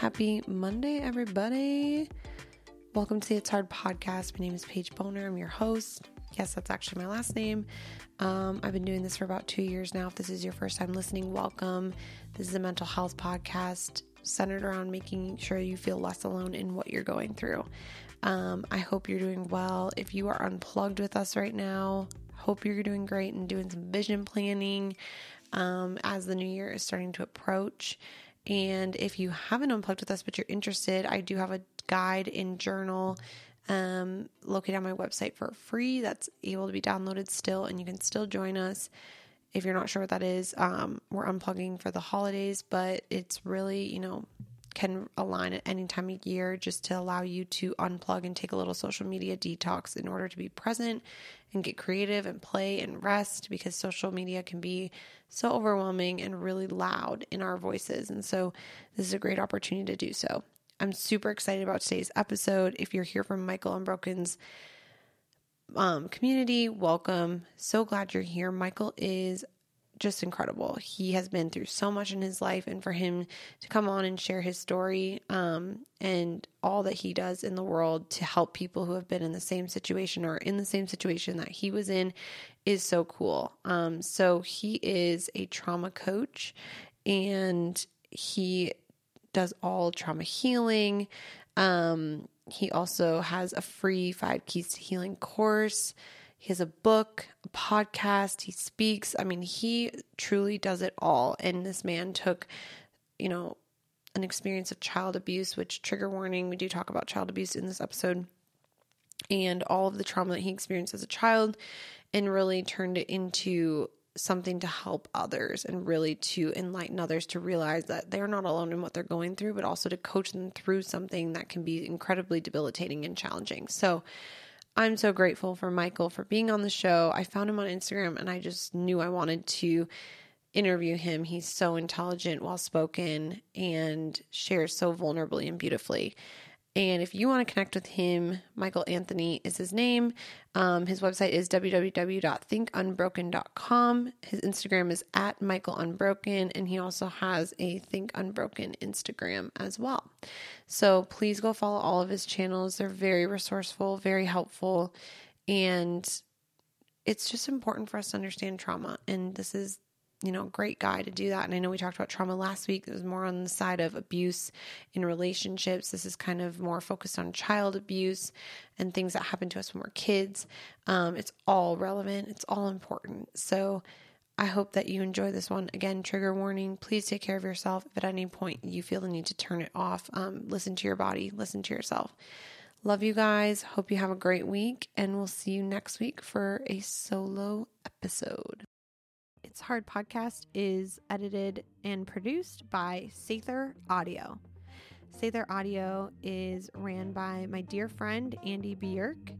Happy Monday, everybody. Welcome to the It's Hard podcast. My name is Paige Boner. I'm your host. Yes, that's actually my last name. Um, I've been doing this for about two years now. If this is your first time listening, welcome. This is a mental health podcast centered around making sure you feel less alone in what you're going through. Um, I hope you're doing well. If you are unplugged with us right now, hope you're doing great and doing some vision planning um, as the new year is starting to approach. And if you haven't unplugged with us but you're interested, I do have a guide and journal um, located on my website for free that's able to be downloaded still, and you can still join us. If you're not sure what that is, um, we're unplugging for the holidays, but it's really, you know, can align at any time of year just to allow you to unplug and take a little social media detox in order to be present and get creative and play and rest because social media can be so overwhelming and really loud in our voices. And so, this is a great opportunity to do so. I'm super excited about today's episode. If you're here from Michael Unbroken's um, community, welcome. So glad you're here. Michael is just incredible. He has been through so much in his life, and for him to come on and share his story um, and all that he does in the world to help people who have been in the same situation or in the same situation that he was in is so cool. Um, so, he is a trauma coach and he does all trauma healing. Um, he also has a free five keys to healing course. He has a book, a podcast, he speaks. I mean, he truly does it all. And this man took, you know, an experience of child abuse, which trigger warning, we do talk about child abuse in this episode, and all of the trauma that he experienced as a child, and really turned it into something to help others and really to enlighten others to realize that they're not alone in what they're going through, but also to coach them through something that can be incredibly debilitating and challenging. So, I'm so grateful for Michael for being on the show. I found him on Instagram and I just knew I wanted to interview him. He's so intelligent, well spoken, and shares so vulnerably and beautifully. And if you want to connect with him, Michael Anthony is his name. Um, his website is www.thinkunbroken.com. His Instagram is at Michael Unbroken, and he also has a Think Unbroken Instagram as well. So please go follow all of his channels. They're very resourceful, very helpful, and it's just important for us to understand trauma. And this is you know, great guy to do that. And I know we talked about trauma last week. It was more on the side of abuse in relationships. This is kind of more focused on child abuse and things that happen to us when we're kids. Um, it's all relevant, it's all important. So I hope that you enjoy this one. Again, trigger warning please take care of yourself. If at any point you feel the need to turn it off, um, listen to your body, listen to yourself. Love you guys. Hope you have a great week, and we'll see you next week for a solo episode. It's Hard podcast is edited and produced by Sather Audio. Sather Audio is ran by my dear friend Andy Bjork.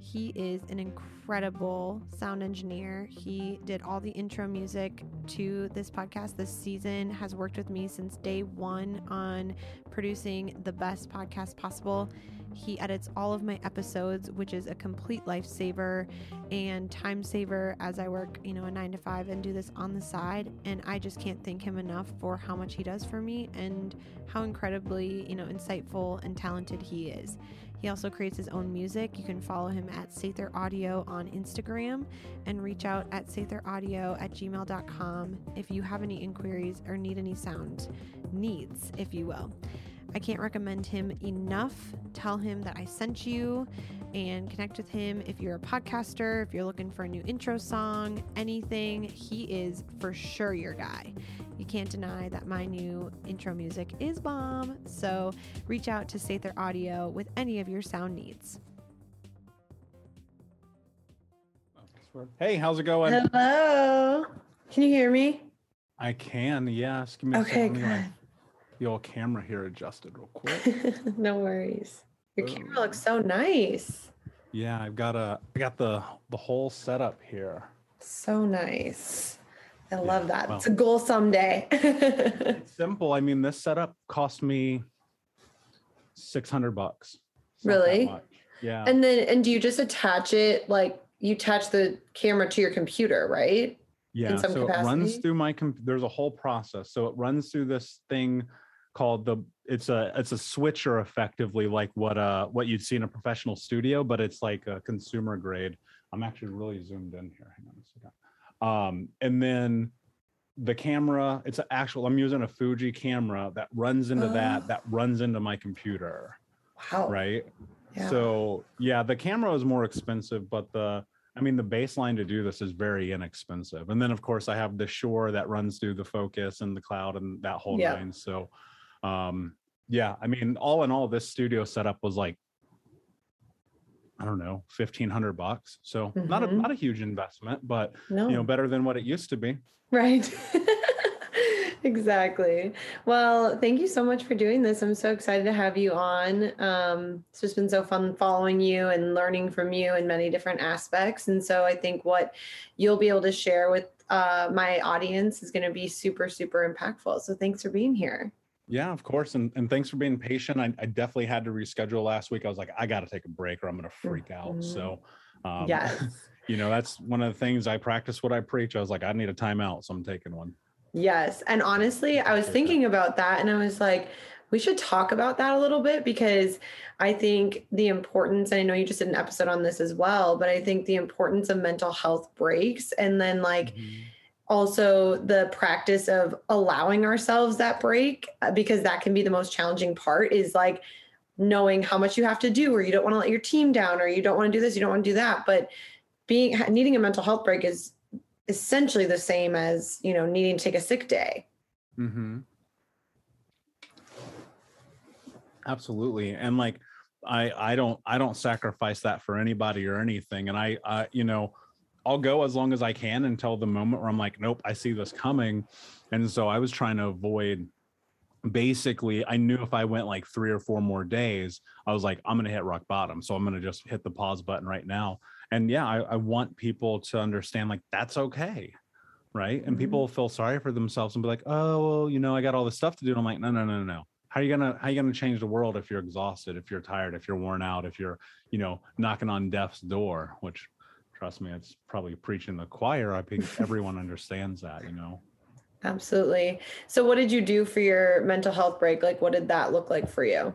He is an incredible sound engineer. He did all the intro music to this podcast this season, has worked with me since day one on producing the best podcast possible. He edits all of my episodes, which is a complete lifesaver and time saver as I work, you know, a nine to five and do this on the side. And I just can't thank him enough for how much he does for me and how incredibly, you know, insightful and talented he is. He also creates his own music. You can follow him at Sather Audio on Instagram and reach out at satheraudio at gmail.com if you have any inquiries or need any sound needs, if you will. I can't recommend him enough. Tell him that I sent you and connect with him if you're a podcaster, if you're looking for a new intro song, anything. He is for sure your guy. You can't deny that my new intro music is bomb. So reach out to Sather Audio with any of your sound needs. Hey, how's it going? Hello. Can you hear me? I can, yes. Give me okay, good the old camera here adjusted real quick. no worries. Your oh. camera looks so nice. Yeah, I've got a I got the the whole setup here. So nice. I yeah, love that. Well, it's a goal someday. it's simple. I mean, this setup cost me 600 bucks. Really? Yeah. And then and do you just attach it like you attach the camera to your computer, right? Yeah. so capacity? it runs through my comp- there's a whole process. So it runs through this thing called the it's a it's a switcher effectively like what uh what you'd see in a professional studio, but it's like a consumer grade. I'm actually really zoomed in here. Hang on a second. Um, and then the camera, it's an actual. I'm using a Fuji camera that runs into Oh. that that runs into my computer, Wow. right? Yeah. So yeah, the camera is more expensive, but the I mean the baseline to do this is very inexpensive. And then of course I have the Shure that runs through the focus and the cloud and that whole Yeah. nine. So um yeah, I mean all in all this studio setup was like I don't know, fifteen hundred bucks. So not a Mhm. not a huge investment, but no. you know, better than what it used to be. Right. exactly. Well, thank you so much for doing this. I'm so excited to have you on. Um, it's just been so fun following you and learning from you in many different aspects. And so I think what you'll be able to share with uh, my audience is going to be super, super impactful. So thanks for being here. Yeah, of course. And and thanks for being patient. I, I definitely had to reschedule last week. I was like, I gotta take a break or I'm gonna freak out. Mhm. So um yes. you know that's one of the things i practice what i preach i was like i need a timeout so i'm taking one Yes. And honestly, I was thinking about that and I was like, we should talk about that a little bit because I think the importance, and I know you just did an episode on this as well, but I think the importance of mental health breaks and then like also the practice of allowing ourselves that break uh, because that can be the most challenging part is like knowing how much you have to do or you don't want to let your team down or you don't want to do this, you don't want to do that. But being needing a mental health break is essentially the same as you know needing to take a sick day mm-hmm. absolutely and like i i don't i don't sacrifice that for anybody or anything and i uh you know i'll go as long as i can until the moment where i'm like nope i see this coming. And so i was trying to avoid basically i knew if i went like three or four more days i was like i'm gonna hit rock bottom so i'm gonna just hit the pause button right now. And yeah i, I want people to understand like that's okay right? And Mhm. people feel sorry for themselves and be like oh well you know i got all this stuff to do. And i'm like no no no no how are you gonna how are you gonna change the world if you're exhausted if you're tired if you're worn out if you're you know knocking on death's door? Which trust me it's probably preaching the choir i think everyone understands that you know absolutely so what did you do for your mental health break like what did that look like for you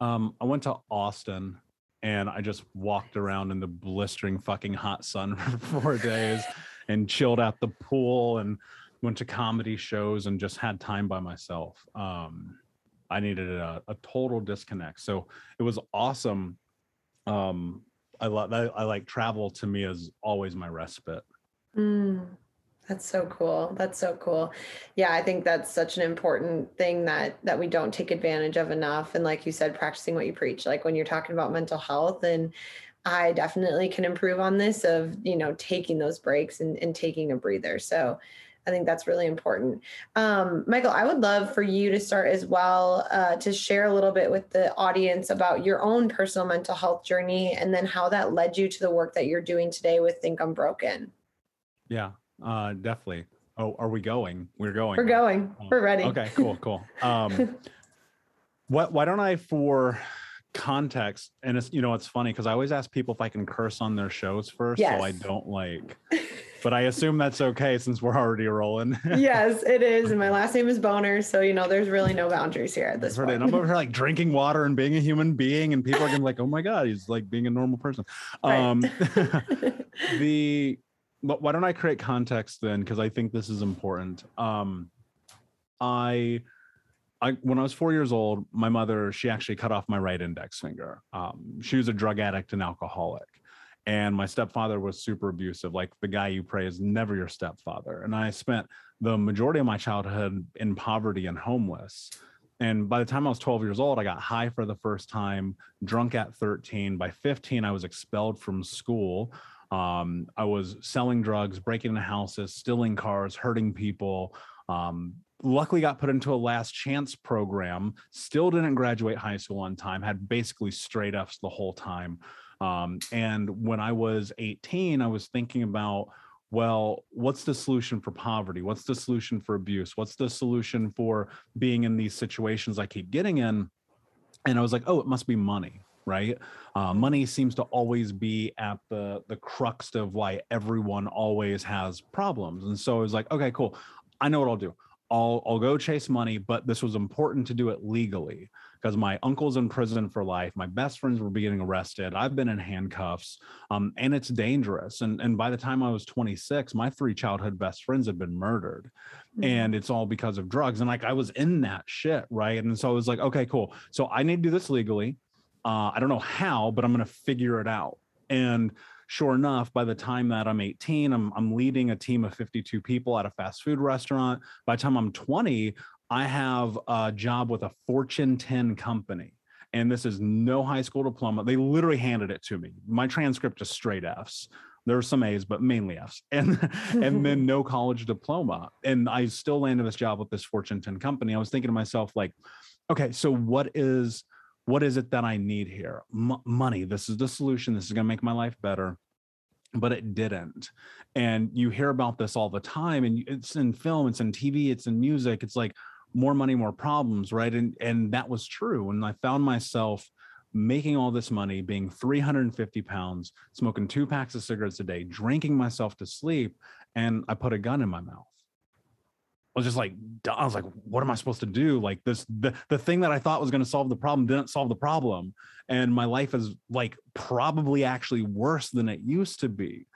Um, I went to Austin and I just walked around in the blistering fucking hot sun for four days and chilled at the pool and went to comedy shows and just had time by myself. Um, I needed a, a total disconnect. So it was awesome. Um, I love I, I like travel to me is always my respite. Mm, that's so cool that's so cool yeah i think that's such an important thing that that we don't take advantage of enough and like you said practicing what you preach like when you're talking about mental health and i definitely can improve on this of you know taking those breaks and, and taking a breather so I think that's really important. Um, Michael, I would love for you to start as well uh, to share a little bit with the audience about your own personal mental health journey and then how that led you to the work that you're doing today with Think Unbroken. Yeah, uh, definitely. Oh, are we going? We're going. We're going. Oh, We're ready. Okay, cool, cool. Um, what? Why don't I, for context, and it's you know it's funny because I always ask people if I can curse on their shows first, so I don't like. But I assume that's okay since we're already rolling. yes, it is. And my last name is Boner. So, you know, there's really no boundaries here at this it. point. And I'm over here like drinking water and being a human being, and people are gonna be like, "Oh my god, he's like being a normal person." Right. Um, the but why don't I create context then? Because I think this is important. Um, I, I when I was four years old, my mother she actually cut off my right index finger. Um, she was a drug addict and alcoholic, and my stepfather was super abusive. Like the guy you pray is never your stepfather. And I spent the majority of my childhood in poverty and homeless. And by the time I was 12 years old, I got high for the first time, drunk at 13. By 15, I was expelled from school. Um, I was selling drugs, breaking into houses, stealing cars, hurting people. Um, luckily, got put into a last chance program. Still didn't graduate high school on time. Had basically straight ups the whole time. Um, and when I was 18, I was thinking about, well, what's the solution for poverty? What's the solution for abuse? What's the solution for being in these situations I keep getting in? And I was like, oh, it must be money right uh, money seems to always be at the the crux of why everyone always has problems and so i was like okay cool i know what i'll do I'll I'll go chase money, but this was important to do it legally because my uncle's in prison for life. My best friends were being arrested. I've been in handcuffs, um, and it's dangerous. And and by the time I was 26, my three childhood best friends had been murdered, mm-hmm. and it's all because of drugs. And like I was in that shit, right? And so I was like, okay, cool. So I need to do this legally. Uh, I don't know how, but I'm gonna figure it out. And sure enough, by the time that I'm 18, I'm, I'm leading a team of 52 people at a fast food restaurant. By the time I'm 20, I have a job with a Fortune 10 company. And this is no high school diploma. They literally handed it to me. My transcript is straight F's. There were some A's, but mainly F's, and and then no college diploma. And I still landed this job with this Fortune 10 company. I was thinking to myself, like, okay, so what is what is it that I need here? M- money. This is the solution. This is going to make my life better. But it didn't. And you hear about this all the time. And it's in film, it's in TV, it's in music. It's like more money, more problems, right? And and that was true. And I found myself making all this money, being 350 pounds, smoking two packs of cigarettes a day, drinking myself to sleep, and I put a gun in my mouth I was just like I was like, what am I supposed to do? Like this the the thing that I thought was going to solve the problem didn't solve the problem, and my life is like probably actually worse than it used to be.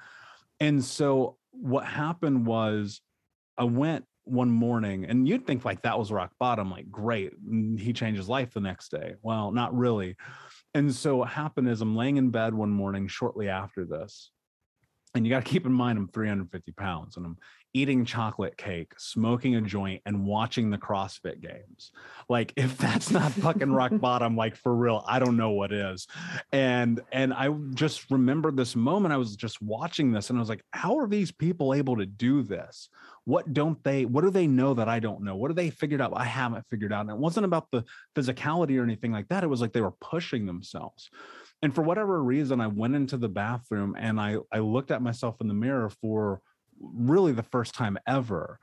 And so what happened was I went one morning and you'd think like that was rock bottom like great he changed his life the next day well not really and so what happened is i'm laying in bed one morning shortly after this and you got to keep in mind i'm 350 pounds and i'm eating chocolate cake, smoking a joint, and watching the CrossFit games. Like, if that's not fucking rock bottom, like for real, I don't know what is. And and I just remember this moment. I was just watching this and I was like, how are these people able to do this? What don't they, what do they know that I don't know? What do they figured out? I haven't figured out. And it wasn't about the physicality or anything like that. It was like they were pushing themselves. And for whatever reason, I went into the bathroom and I I looked at myself in the mirror for really the first time ever.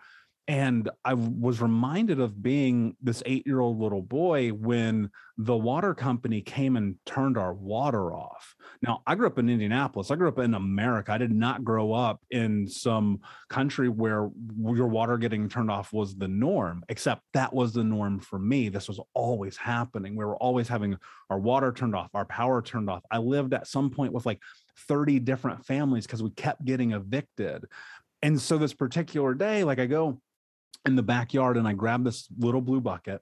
And I was reminded of being this eight year old little boy when the water company came and turned our water off. Now, I grew up in Indianapolis. I grew up in America. I did not grow up in some country where your water getting turned off was the norm, except that was the norm for me. This was always happening. We were always having our water turned off, our power turned off. I lived at some point with like 30 different families because we kept getting evicted. And so this particular day, like I go in the backyard and I grab this little blue bucket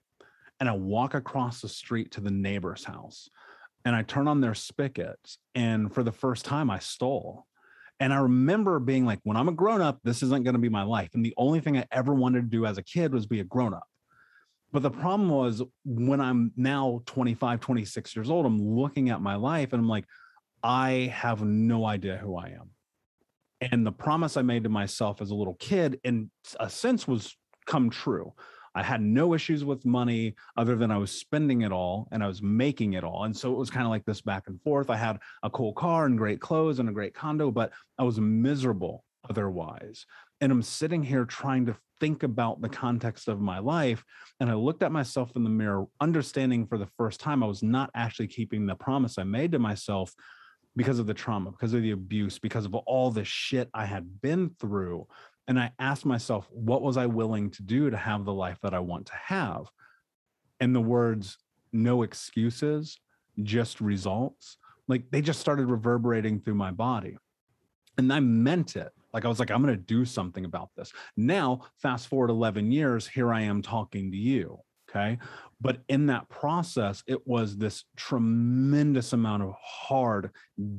and I walk across the street to the neighbor's house and I turn on their spigots. And for the first time, I stole. And I remember being like, when I'm a grown up, this isn't going to be my life. And the only thing I ever wanted to do as a kid was be a grown up. But the problem was when I'm now 25, 26 years old, I'm looking at my life and I'm like, I have no idea who I am and the promise I made to myself as a little kid, in a sense, was come true. I had no issues with money other than I was spending it all and I was making it all. And so it was kind of like this back and forth. I had a cool car and great clothes and a great condo, but I was miserable otherwise. And I'm sitting here trying to think about the context of my life. And I looked at myself in the mirror, understanding for the first time I was not actually keeping the promise I made to myself because of the trauma, because of the abuse, because of all the shit I had been through. And I asked myself, what was I willing to do to have the life that I want to have? And the words, no excuses, just results, like they just started reverberating through my body. And I meant it. Like I was like, I'm going to do something about this. Now, fast forward 11 years, here I am talking to you. Okay. But in that process, it was this tremendous amount of hard,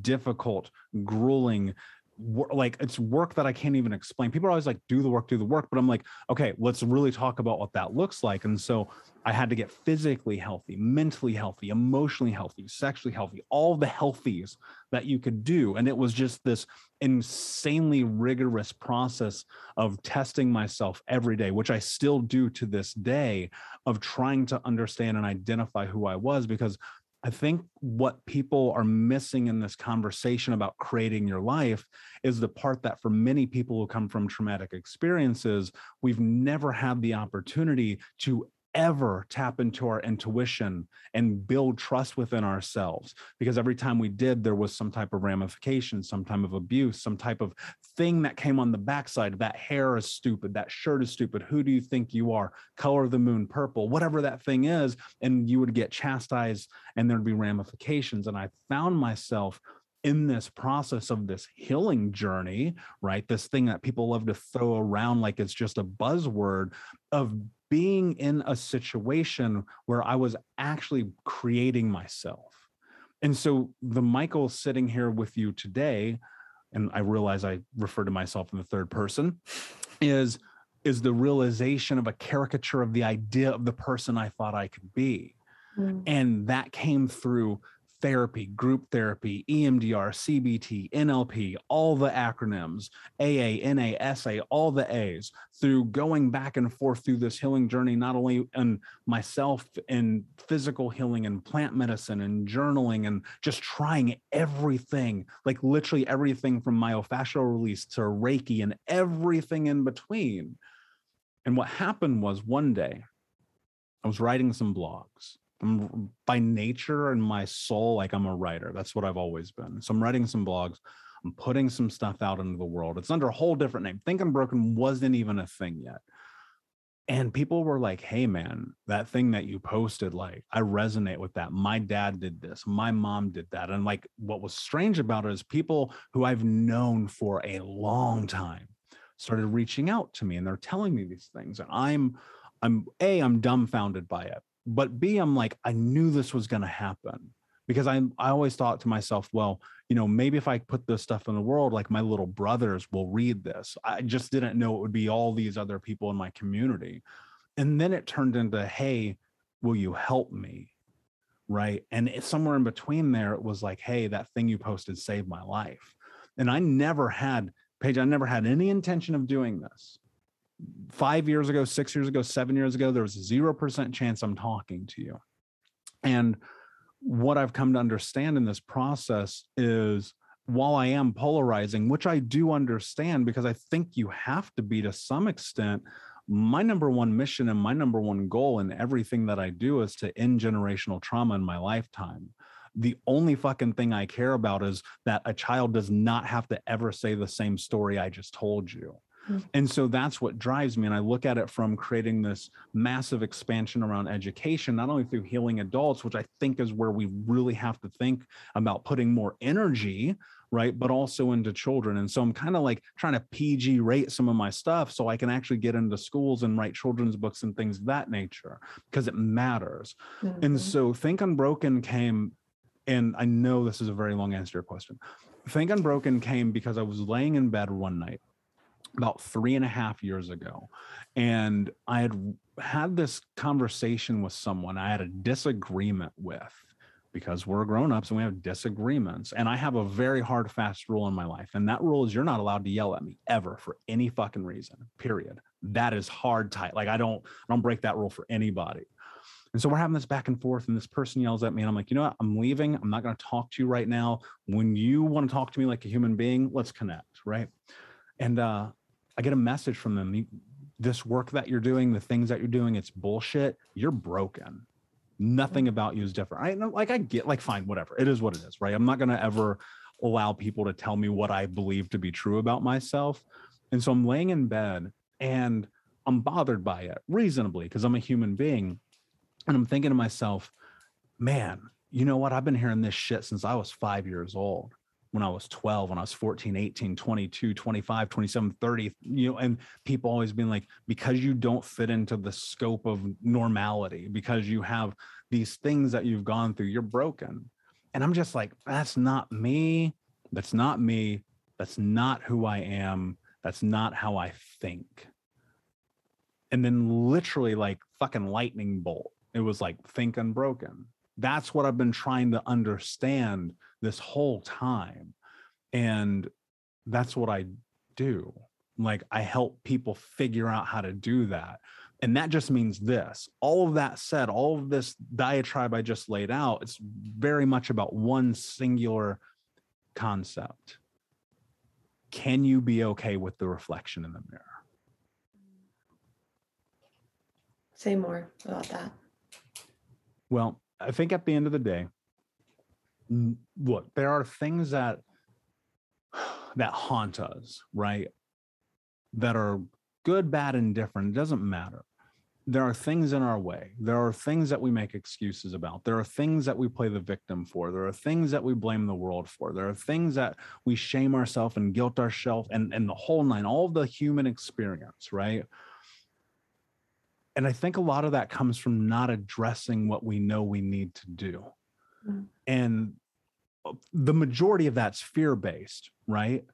difficult, grueling, like it's work that I can't even explain. People are always like, do the work, do the work. But I'm like, okay, let's really talk about what that looks like. And so I had to get physically healthy, mentally healthy, emotionally healthy, sexually healthy, all the healthies that you could do. And it was just this insanely rigorous process of testing myself every day, which I still do to this day, of trying to understand and identify who I was. Because I think what people are missing in this conversation about creating your life is the part that for many people who come from traumatic experiences, we've never had the opportunity to ever tap into our intuition and build trust within ourselves. Because every time we did there was some type of ramification some type of abuse some type of thing that came on the backside. That hair is stupid. That shirt is stupid. Who do you think you are? Color of the moon purple whatever that thing is. And you would get chastised and there'd be ramifications. And i found myself in this process of this healing journey, right? This thing that people love to throw around like it's just a buzzword of being in a situation where I was actually creating myself. And so the Michael sitting here with you today, and I realize I refer to myself in the third person, is is the realization of a caricature of the idea of the person I thought I could be. Mm. And that came through therapy, group therapy, EMDR, CBT, NLP, all the acronyms, AA, NA, SA, all the A's, through going back and forth through this healing journey, not only in myself in physical healing and plant medicine and journaling and just trying everything, like literally everything from myofascial release to Reiki and everything in between. And what happened was one day I was writing some blogs I'm by nature and my soul, like I'm a writer. That's what I've always been. So I'm writing some blogs. I'm putting some stuff out into the world. It's under a whole different name. Think Unbroken wasn't even a thing yet. And people were like, hey, man, that thing that you posted, like, I resonate with that. My dad did this. My mom did that. And like, what was strange about it is people who I've known for a long time started reaching out to me and they're telling me these things. And I'm, I'm, A, I'm dumbfounded by it but B, I'm like, I knew this was going to happen because I, I always thought to myself, well, you know, maybe if I put this stuff in the world, like my little brothers will read this. I just didn't know it would be all these other people in my community. And then it turned into, hey, will you help me? Right. And somewhere in between there, it was like, hey, that thing you posted saved my life. And I never had, Paige, I never had any intention of doing this five years ago, six years ago, seven years ago, there was a 0% chance I'm talking to you. And what I've come to understand in this process is while I am polarizing, which I do understand because I think you have to be to some extent, my number one mission and my number one goal in everything that I do is to end generational trauma in my lifetime. The only fucking thing I care about is that a child does not have to ever say the same story I just told you. And so that's what drives me. And I look at it from creating this massive expansion around education, not only through healing adults, which I think is where we really have to think about putting more energy, right? But also into children. And so I'm kind of like trying to PG rate some of my stuff so I can actually get into schools and write children's books and things of that nature because it matters. Mm-hmm. And so Think Unbroken came, and I know this is a very long answer to your question. Think Unbroken came because I was laying in bed one night about three and a half years ago. And I had had this conversation with someone I had a disagreement with because we're grown ups and we have disagreements. And I have a very hard, fast rule in my life. And that rule is you're not allowed to yell at me ever for any fucking reason, period. That is hard tight. Like I don't, I don't break that rule for anybody. And so we're having this back and forth, and this person yells at me, and I'm like, you know what? I'm leaving. I'm not going to talk to you right now. When you want to talk to me like a human being, let's connect, right? And uh, I get a message from them. This work that you're doing, the things that you're doing, it's bullshit. You're broken. Nothing mm. about you is different. I know, like, I get, like, fine, whatever. It is what it is, right? I'm not going to ever allow people to tell me what I believe to be true about myself. And so I'm laying in bed and I'm bothered by it reasonably because I'm a human being. And I'm thinking to myself, man, you know what? I've been hearing this shit since I was five years old when I was 12, when I was 14, 18, 22, 25, 27, 30, you know, and people always being like, because you don't fit into the scope of normality, because you have these things that you've gone through, you're broken. And I'm just like, that's not me. That's not me. That's not who I am. That's not how I think. And then literally like fucking lightning bolt. It was like think unbroken. That's what I've been trying to understand this whole time. And that's what I do. Like I help people figure out how to do that. And that just means this. All of that said, all of this diatribe I just laid out, it's very much about one singular concept. Can you be okay with the reflection in the mirror? Say more about that. Well, I think at the end of the day, look, there are things that that haunt us, right? That are good, bad, and different. It doesn't matter. There are things in our way. There are things that we make excuses about. There are things that we play the victim for. There are things that we blame the world for. There are things that we shame ourselves and guilt ourselves and, and the whole nine, all the human experience, right? And I think a lot of that comes from not addressing what we know we need to do. Mm. And uh, the majority of that's fear based, right?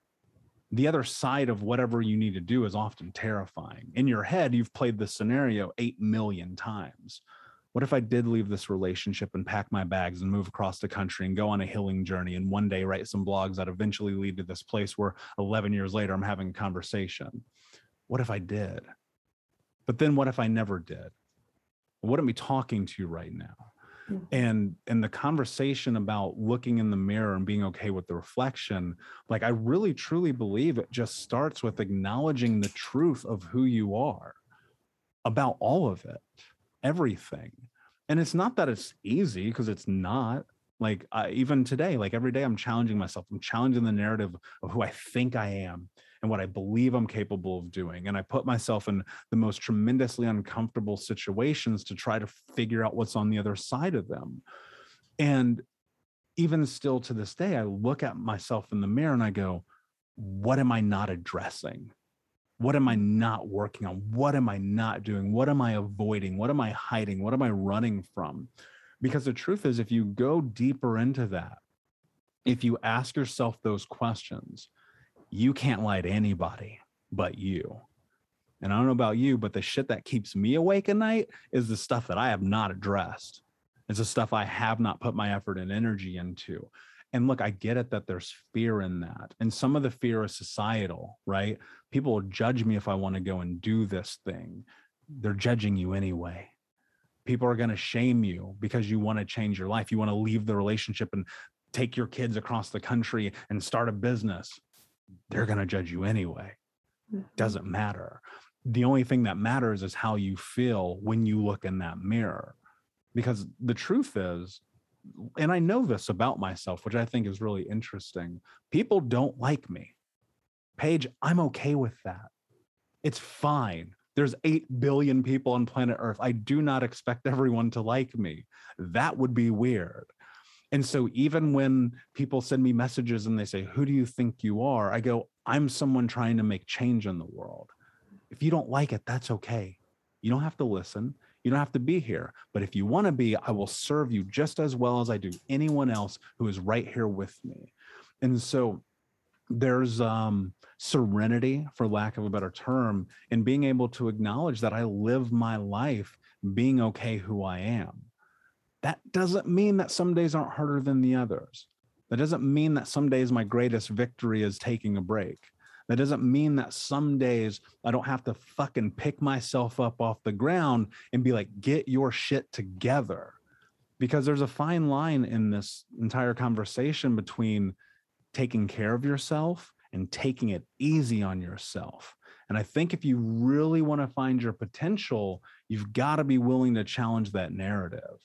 The other side of whatever you need to do is often terrifying. In your head, you've played the scenario 8 million times. What if I did leave this relationship and pack my bags and move across the country and go on a healing journey and one day write some blogs that eventually lead to this place where 11 years later I'm having a conversation? What if I did? But then what if I never did? What am I talking to you right now? Mm-hmm. And and the conversation about looking in the mirror and being okay with the reflection, like I really truly believe it just starts with acknowledging the truth of who you are about all of it, everything. And it's not that it's easy because it's not like even today like every day i'm challenging myself i'm challenging the narrative of who i think i am and what I believe I'm capable of doing. And I put myself in the most tremendously uncomfortable situations to try to figure out what's on the other side of them. And even still to this day, I look at myself in the mirror and I go, what am I not addressing? What am I not working on? What am I not doing? What am I avoiding? What am I hiding? What am I running from? Because the truth is, if you go deeper into that, if you ask yourself those questions, you can't lie to anybody but you. And I don't know about you, but the shit that keeps me awake at night is the stuff that I have not addressed. It's the stuff I have not put my effort and energy into. And look, I get it that there's fear in that. And some of the fear is societal, right? People will judge me if I want to go and do this thing. They're judging you anyway. People are going to shame you because you want to change your life. You want to leave the relationship and take your kids across the country and start a business they're going to judge you anyway. Mm-hmm. Doesn't matter. The only thing that matters is how you feel when you look in that mirror. Because the truth is, and I know this about myself, which I think is really interesting. People don't like me. Paige, I'm okay with that. It's fine. There's 8 billion people on planet Earth. I do not expect everyone to like me. That would be weird. And so even when people send me messages and they say, Who do you think you are? I go, I'm someone trying to make change in the world. If you don't like it, that's okay. You don't have to listen. You don't have to be here. But if you want to be, I will serve you just as well as I do anyone else who is right here with me. And so there's um, serenity, for lack of a better term, in being able to acknowledge that I live my life being okay who I am that doesn't mean that some days aren't harder than the others. That doesn't mean that some days my greatest victory is taking a break. That doesn't mean that some days I don't have to fucking pick myself up off the ground and be like, get your shit together. Because there's a fine line in this entire conversation between taking care of yourself and taking it easy on yourself. And I think if you really want to find your potential, you've got to be willing to challenge that narrative.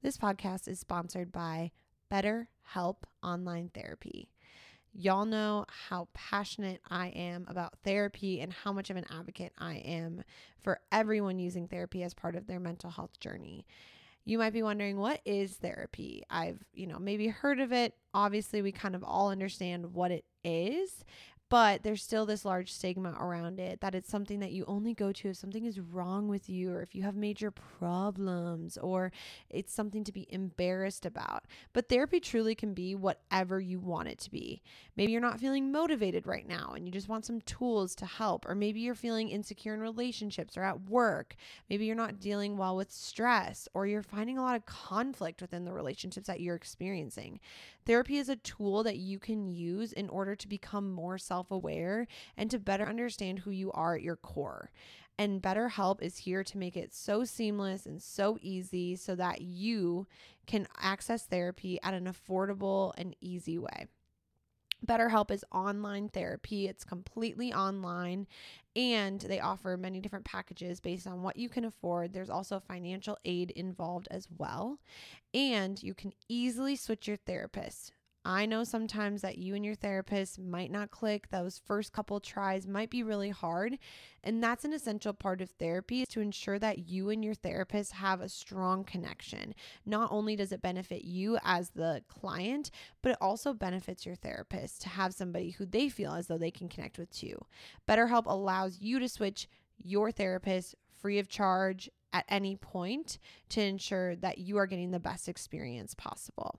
This podcast is sponsored by BetterHelp Online Therapy. Y'all know how passionate I am about therapy and how much of an advocate I am for everyone using therapy as part of their mental health journey. You might be wondering what is therapy? I've, you know, maybe heard of it. Obviously, we kind of all understand what it is, but there's still this large stigma around it that it's something that you only go to if something is wrong with you or if you have major problems or it's something to be embarrassed about. But therapy truly can be whatever you want it to be. Maybe you're not feeling motivated right now and you just want some tools to help, or maybe you're feeling insecure in relationships or at work. Maybe you're not dealing well with stress or you're finding a lot of conflict within the relationships that you're experiencing. Therapy is a tool that you can use in order to become more self aware and to better understand who you are at your core. And BetterHelp is here to make it so seamless and so easy so that you can access therapy at an affordable and easy way. BetterHelp is online therapy. It's completely online and they offer many different packages based on what you can afford. There's also financial aid involved as well. And you can easily switch your therapist. I know sometimes that you and your therapist might not click. Those first couple tries might be really hard. And that's an essential part of therapy is to ensure that you and your therapist have a strong connection. Not only does it benefit you as the client, but it also benefits your therapist to have somebody who they feel as though they can connect with too. BetterHelp allows you to switch your therapist free of charge at any point to ensure that you are getting the best experience possible.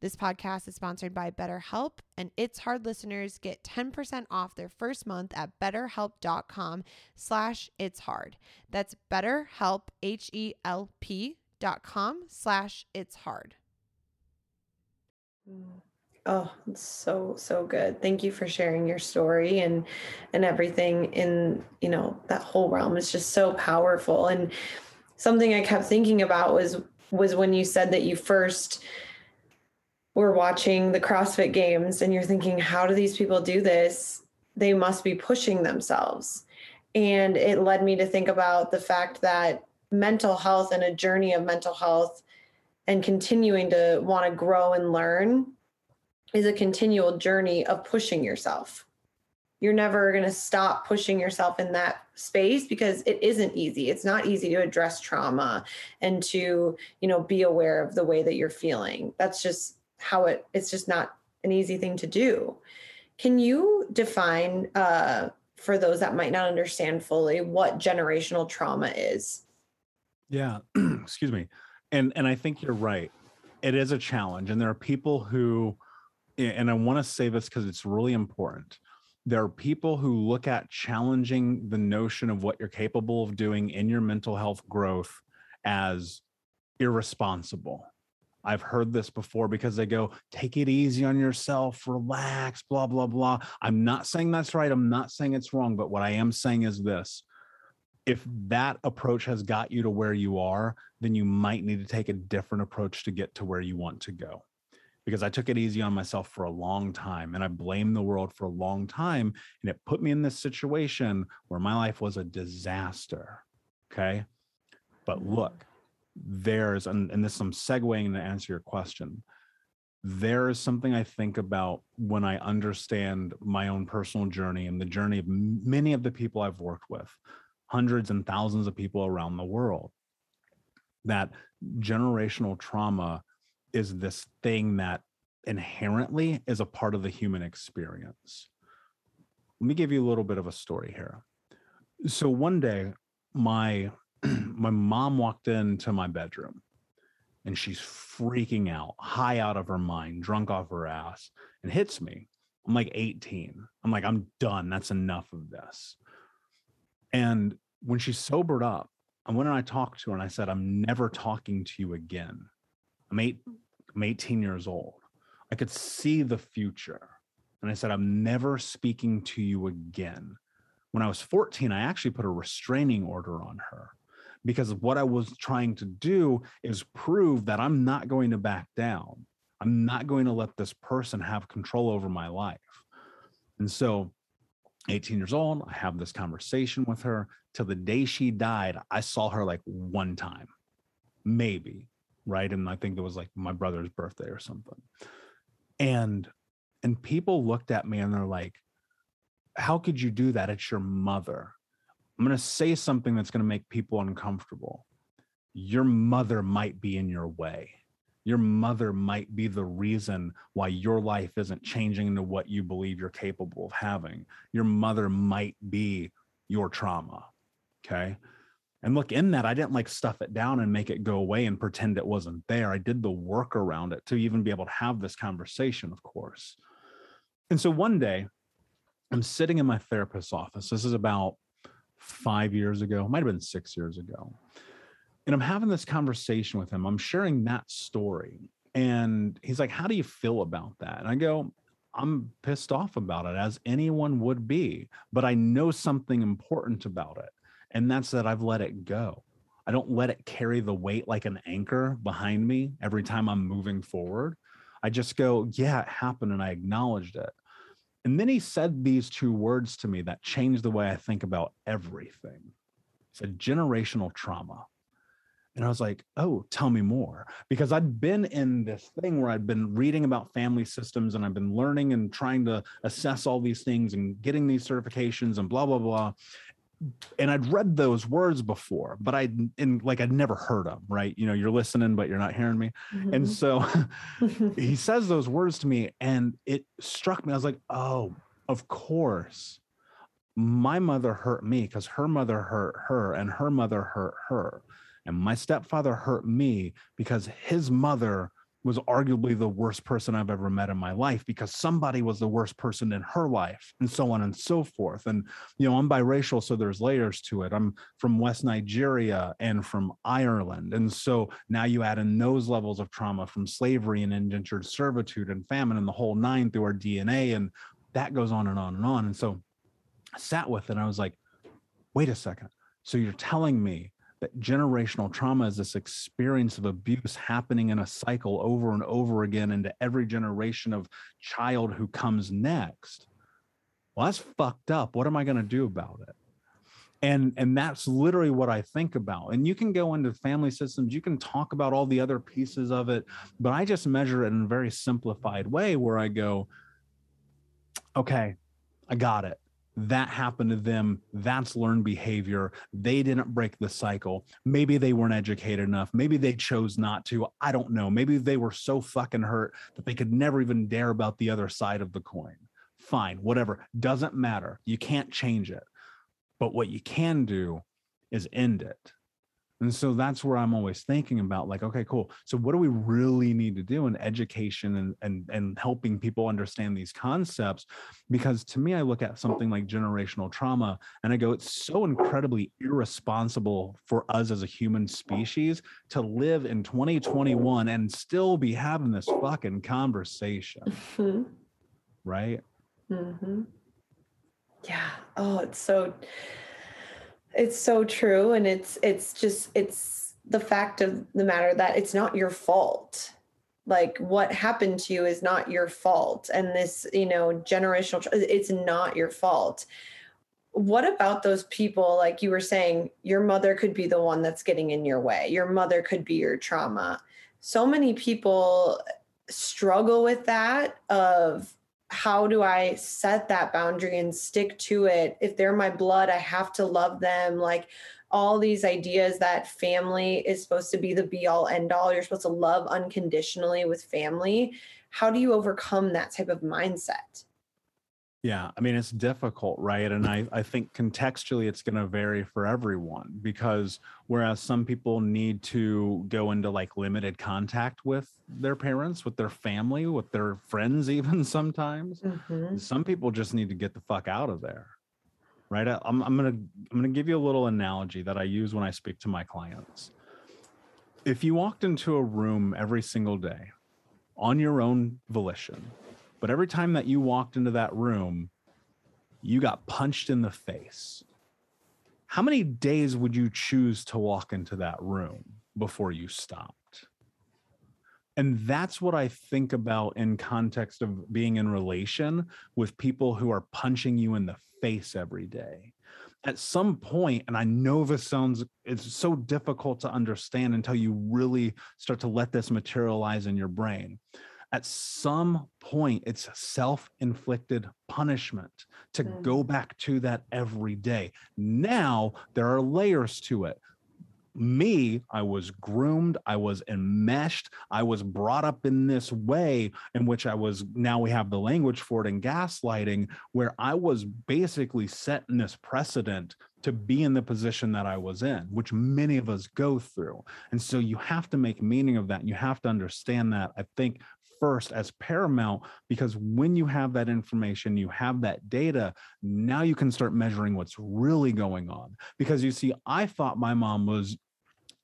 This podcast is sponsored by BetterHelp, and its hard listeners get 10% off their first month at betterhelp.com slash it's hard. That's betterhelp, H-E-L-P dot com slash it's hard. Oh, it's so so good. Thank you for sharing your story and and everything in, you know, that whole realm is just so powerful. And something I kept thinking about was was when you said that you first were watching the CrossFit games and you're thinking, how do these people do this? They must be pushing themselves. And it led me to think about the fact that mental health and a journey of mental health and continuing to want to grow and learn is a continual journey of pushing yourself. You're never going to stop pushing yourself in that space because it isn't easy. It's not easy to address trauma and to, you know, be aware of the way that you're feeling. That's just how it it's just not an easy thing to do. Can you define uh, for those that might not understand fully what generational trauma is? Yeah, excuse me. And and I think you're right. It is a challenge and there are people who and I want to say this cuz it's really important. There are people who look at challenging the notion of what you're capable of doing in your mental health growth as irresponsible I've heard this before because they go, take it easy on yourself, relax, blah, blah, blah. I'm not saying that's right. I'm not saying it's wrong. But what I am saying is this if that approach has got you to where you are, then you might need to take a different approach to get to where you want to go. Because I took it easy on myself for a long time and I blamed the world for a long time. And it put me in this situation where my life was a disaster. Okay. But mm-hmm. look, there's and, and this I'm segueing to answer your question. There is something I think about when I understand my own personal journey and the journey of many of the people I've worked with, hundreds and thousands of people around the world. That generational trauma is this thing that inherently is a part of the human experience. Let me give you a little bit of a story here. So one day, my my mom walked into my bedroom and she's freaking out, high out of her mind, drunk off her ass, and hits me. I'm like 18. I'm like, I'm done. That's enough of this. And when she sobered up, I went and I talked to her and I said, I'm never talking to you again. I'm eight, I'm 18 years old. I could see the future. And I said, I'm never speaking to you again. When I was 14, I actually put a restraining order on her because what I was trying to do is prove that I'm not going to back down. I'm not going to let this person have control over my life. And so, 18 years old, I have this conversation with her. Till the day she died, I saw her like one time, maybe, right? And I think it was like my brother's birthday or something. And and people looked at me and they're like, "How could you do that? It's your mother." I'm going to say something that's going to make people uncomfortable. Your mother might be in your way. Your mother might be the reason why your life isn't changing into what you believe you're capable of having. Your mother might be your trauma. Okay. And look, in that, I didn't like stuff it down and make it go away and pretend it wasn't there. I did the work around it to even be able to have this conversation, of course. And so one day, I'm sitting in my therapist's office. This is about five years ago, might have been six years ago. And I'm having this conversation with him. I'm sharing that story. And he's like, How do you feel about that? And I go, I'm pissed off about it, as anyone would be. But I know something important about it. And that's that I've let it go. I don't let it carry the weight like an anchor behind me every time I'm moving forward. I just go, Yeah, it happened. And I acknowledged it. And then he said these two words to me that changed the way I think about everything. He said generational trauma. And I was like, oh, tell me more. Because I'd been in this thing where I'd been reading about family systems and I've been learning and trying to assess all these things and getting these certifications and blah, blah, blah. And I'd read those words before, but I in like I'd never heard them, right? You know, you're listening, but you're not hearing me. Mm-hmm. And so he says those words to me, and it struck me. I was like, oh, of course. My mother hurt me because her mother hurt her, and her mother hurt her and my stepfather hurt me because his mother was arguably the worst person I've ever met in my life because somebody was the worst person in her life, and so on and so forth. And, you know, I'm biracial, so there's layers to it. I'm from West Nigeria and from Ireland. And so now you add in those levels of trauma from slavery and indentured servitude and famine and the whole nine through our DNA. And that goes on and on and on. And so I sat with it and I was like, wait a second. So you're telling me that generational trauma is this experience of abuse happening in a cycle over and over again into every generation of child who comes next. Well, that's fucked up. What am I going to do about it? And and that's literally what I think about. And you can go into family systems, you can talk about all the other pieces of it, but I just measure it in a very simplified way where I go, okay, I got it that happened to them. That's learned behavior. They didn't break the cycle. Maybe they weren't educated enough. Maybe they chose not to. I don't know. Maybe they were so fucking hurt that they could never even dare about the other side of the coin. Fine, whatever. Doesn't matter. You can't change it. But what you can do is end it. And so that's where I'm always thinking about like, okay, cool. So what do we really need to do in education and and and helping people understand these concepts? Because to me, I look at something like generational trauma and I go, it's so incredibly irresponsible for us as a human species to live in 2021 and still be having this fucking conversation. Mm-hmm. Right? Mm-hmm. Yeah. Oh, it's so it's so true and it's it's just it's the fact of the matter that it's not your fault. Like what happened to you is not your fault and this you know generational it's not your fault. What about those people like you were saying your mother could be the one that's getting in your way your mother could be your trauma. So many people struggle with that of how do I set that boundary and stick to it? If they're my blood, I have to love them. Like all these ideas that family is supposed to be the be all end all. You're supposed to love unconditionally with family. How do you overcome that type of mindset? Yeah, I mean, it's difficult, right? And I, I think contextually it's going to vary for everyone because whereas some people need to go into like limited contact with their parents, with their family, with their friends, even sometimes, mm-hmm. some people just need to get the fuck out of there, right? I, I'm, I'm going to I'm going to give you a little analogy that I use when I speak to my clients. If you walked into a room every single day on your own volition, but every time that you walked into that room, you got punched in the face. How many days would you choose to walk into that room before you stopped? And that's what I think about in context of being in relation with people who are punching you in the face every day. At some point, and I know this sounds it's so difficult to understand until you really start to let this materialize in your brain at some point it's self-inflicted punishment to mm. go back to that every day now there are layers to it me, I was groomed, I was enmeshed, I was brought up in this way in which I was now we have the language for it in gaslighting, where I was basically set in this precedent to be in the position that I was in, which many of us go through. And so you have to make meaning of that. And you have to understand that, I think, first as paramount because when you have that information, you have that data, now you can start measuring what's really going on. Because you see, I thought my mom was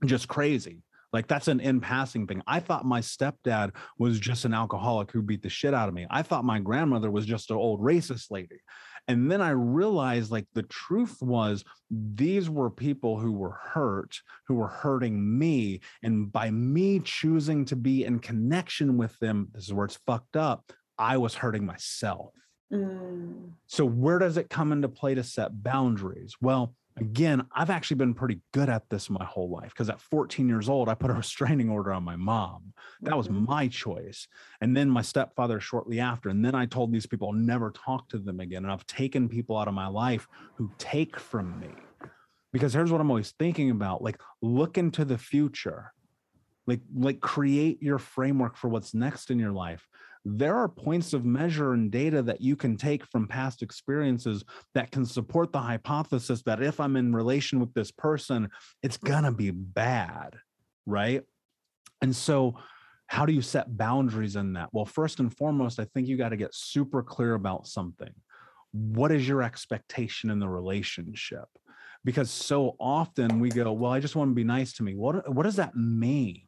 just crazy. Like that's an in passing thing. I thought my stepdad was just an alcoholic who beat the shit out of me. I thought my grandmother was just an old racist lady. And then I realized like the truth was these were people who were hurt, who were hurting me. And by me choosing to be in connection with them, this is where it's fucked up. I was hurting myself. Mm. So, where does it come into play to set boundaries? Well, again, I've actually been pretty good at this my whole life because at 14 years old, I put a restraining order on my mom. That was mm-hmm. my choice. And then my stepfather shortly after. And then I told these people I'll never talk to them again. And I've taken people out of my life who take from me. Because here's what I'm always thinking about like, look into the future. Like, like create your framework for what's next in your life there are points of measure and data that you can take from past experiences that can support the hypothesis that if I'm in relation with this person, it's gonna be bad, right? And so, how do you set boundaries in that? Well, first and foremost, I think you got to get super clear about something. What is your expectation in the relationship? Because so often we go, Well, I just want to be nice to me. What, what does that mean?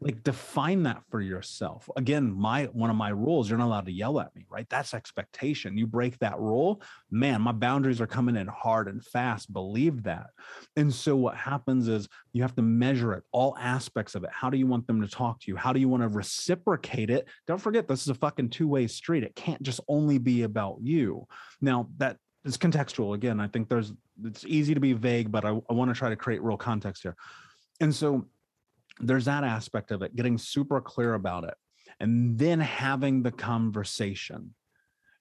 Like define that for yourself. Again my one of my rules you're not allowed to yell at me right? That's expectation. You break that rule man my boundaries are coming in hard and fast. Believe that. And so what happens is you have to measure it all aspects of it. How do you want them to talk to you? How do you want to reciprocate it? Don't forget this is a fucking two-way street. It can't just only be about you. Now that is contextual. Again i think there's it's easy to be vague but i, I want to try to create real context here. And so there's that aspect of it, getting super clear about it, and then having the conversation.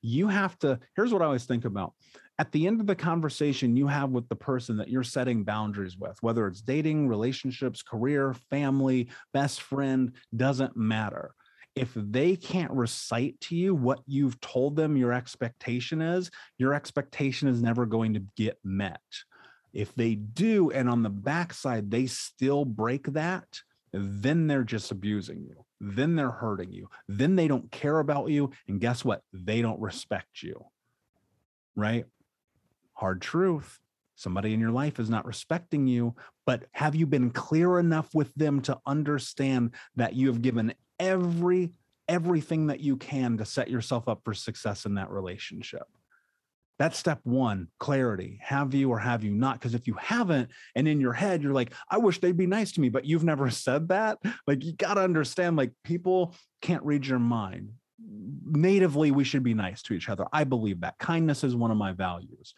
You have to, here's what I always think about. At the end of the conversation you have with the person that you're setting boundaries with, whether it's dating, relationships, career, family, best friend, doesn't matter. If they can't recite to you what you've told them your expectation is, your expectation is never going to get met. If they do, and on the backside, they still break that, then they're just abusing you. Then they're hurting you. Then they don't care about you. And guess what? They don't respect you. Right? Hard truth. Somebody in your life is not respecting you, but have you been clear enough with them to understand that you have given every everything that you can to set yourself up for success in that relationship? That's step one clarity. Have you or have you not? Because if you haven't, and in your head, you're like, I wish they'd be nice to me, but you've never said that. Like, you got to understand, like, people can't read your mind. Natively, we should be nice to each other. I believe that. Kindness is one of my values.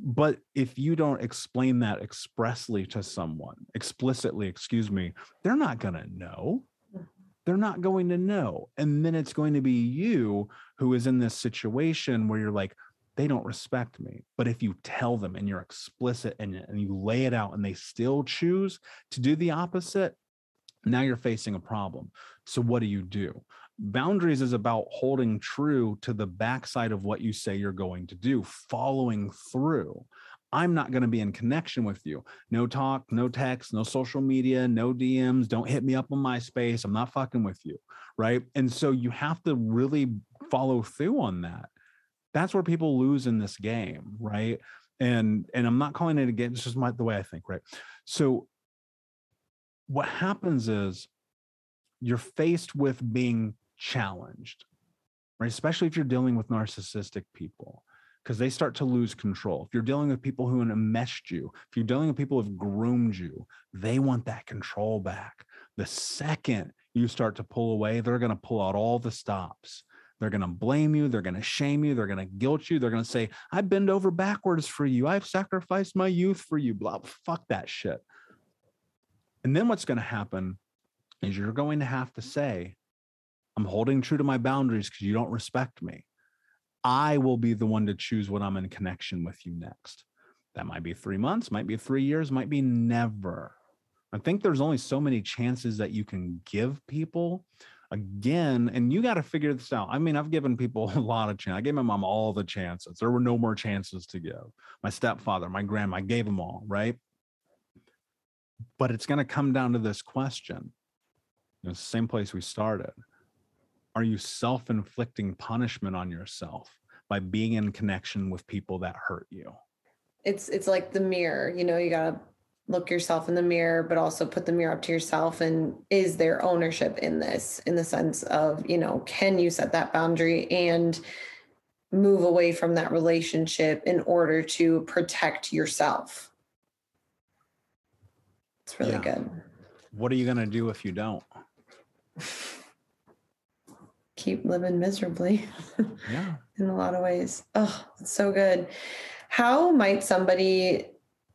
But if you don't explain that expressly to someone, explicitly, excuse me, they're not going to know mm-hmm. they're not going to know. And then it's going to be you who is in this situation where you're like, they don't respect me. But if you tell them and you're explicit and, and you lay it out and they still choose to do the opposite, now you're facing a problem. So what do you do? Boundaries is about holding true to the backside of what you say you're going to do, following through. I'm not going to be in connection with you. No talk, no text, no social media, no DMs. Don't hit me up on MySpace. I'm not fucking with you. Right. And so you have to really follow through on that that's where people lose in this game, right? And and I'm not calling it a game. It's just my the way I think, right? So what happens is you're faced with being challenged, right? Especially if you're dealing with narcissistic people, because they start to lose control. If you're dealing with people who enmeshed you, if you're dealing with people who have groomed you, they want that control back. The second you start to pull away, they're going to pull out all the stops. They're going to blame you. They're going to shame you. They're going to guilt you. They're going to say, I bend over backwards for you. I've sacrificed my youth for you. Blah, fuck that shit. And then what's going to happen is you're going to have to say, I'm holding true to my boundaries because you don't respect me. I will be the one to choose when I'm in connection with you next. That might be three months, might be three years, might be never. I think there's only so many chances that you can give people again and you got to figure this out. I mean i've given people a lot of chance i gave my mom all the chances. There were no more chances to give. My stepfather my grandma i gave them all right? But it's going to come down to this question. It's the same place we started. Are you self inflicting punishment on yourself by being in connection with people that hurt you? It's it's like the mirror, you know, you got to look yourself in the mirror but also put the mirror up to yourself and is there ownership in this in the sense of, you know, can you set that boundary and move away from that relationship in order to protect yourself? It's really yeah. good. What are you going to do if you don't? Keep living miserably. Yeah. in a lot of ways. Oh, it's so good. How might somebody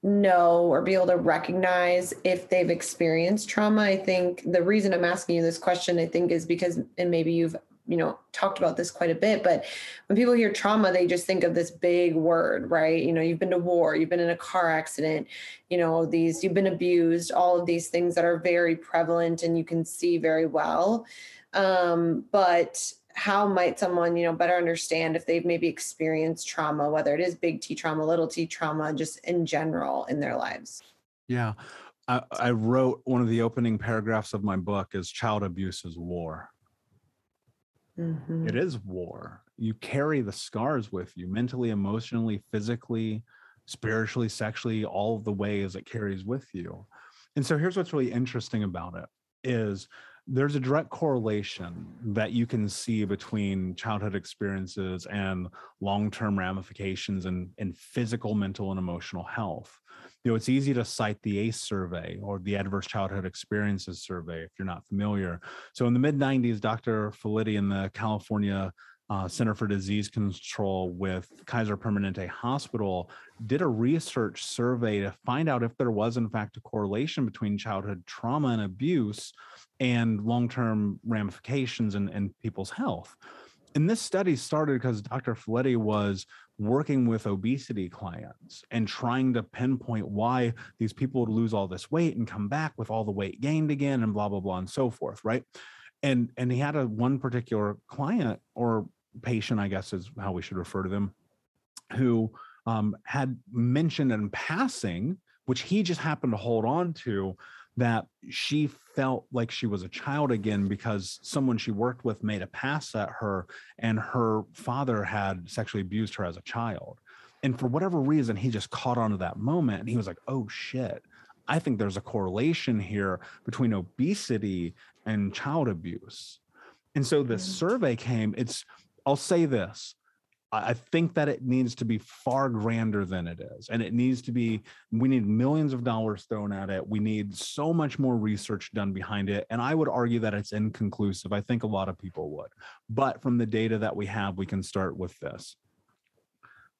know or be able to recognize if they've experienced trauma? I think the reason I'm asking you this question, I think, is because, and maybe you've you know talked about this quite a bit but when people hear trauma they just think of this big word right you know you've been to war you've been in a car accident you know these you've been abused all of these things that are very prevalent and you can see very well um, but how might someone you know better understand if they've maybe experienced trauma whether it is big t trauma little t trauma just in general in their lives yeah I, I wrote one of the opening paragraphs of my book is child abuse is war Mm-hmm. It is war. You carry the scars with you mentally, emotionally, physically, spiritually, sexually, all of the ways it carries with you. And so here's what's really interesting about it is there's a direct correlation that you can see between childhood experiences and long-term ramifications in, in physical, mental, and emotional health you know, it's easy to cite the ACE survey or the Adverse Childhood Experiences survey if you're not familiar. So in the mid 90s, Dr. Felitti in the California uh, Center for Disease Control with Kaiser Permanente Hospital did a research survey to find out if there was, in fact, a correlation between childhood trauma and abuse and long term ramifications in, in people's health. And this study started because Dr. Felitti was working with obesity clients and trying to pinpoint why these people would lose all this weight and come back with all the weight gained again and blah blah blah and so forth right and and he had a one particular client or patient i guess is how we should refer to them who um, had mentioned in passing which he just happened to hold on to that she felt like she was a child again because someone she worked with made a pass at her and her father had sexually abused her as a child. And for whatever reason, he just caught on to that moment and he was like, oh shit, I think there's a correlation here between obesity and child abuse. And so this mm. survey came, it's, I'll say this I think that it needs to be far grander than it is. And it needs to be, we need millions of dollars thrown at it. We need so much more research done behind it. And I would argue that it's inconclusive. I think a lot of people would. But from the data that we have, we can start with this.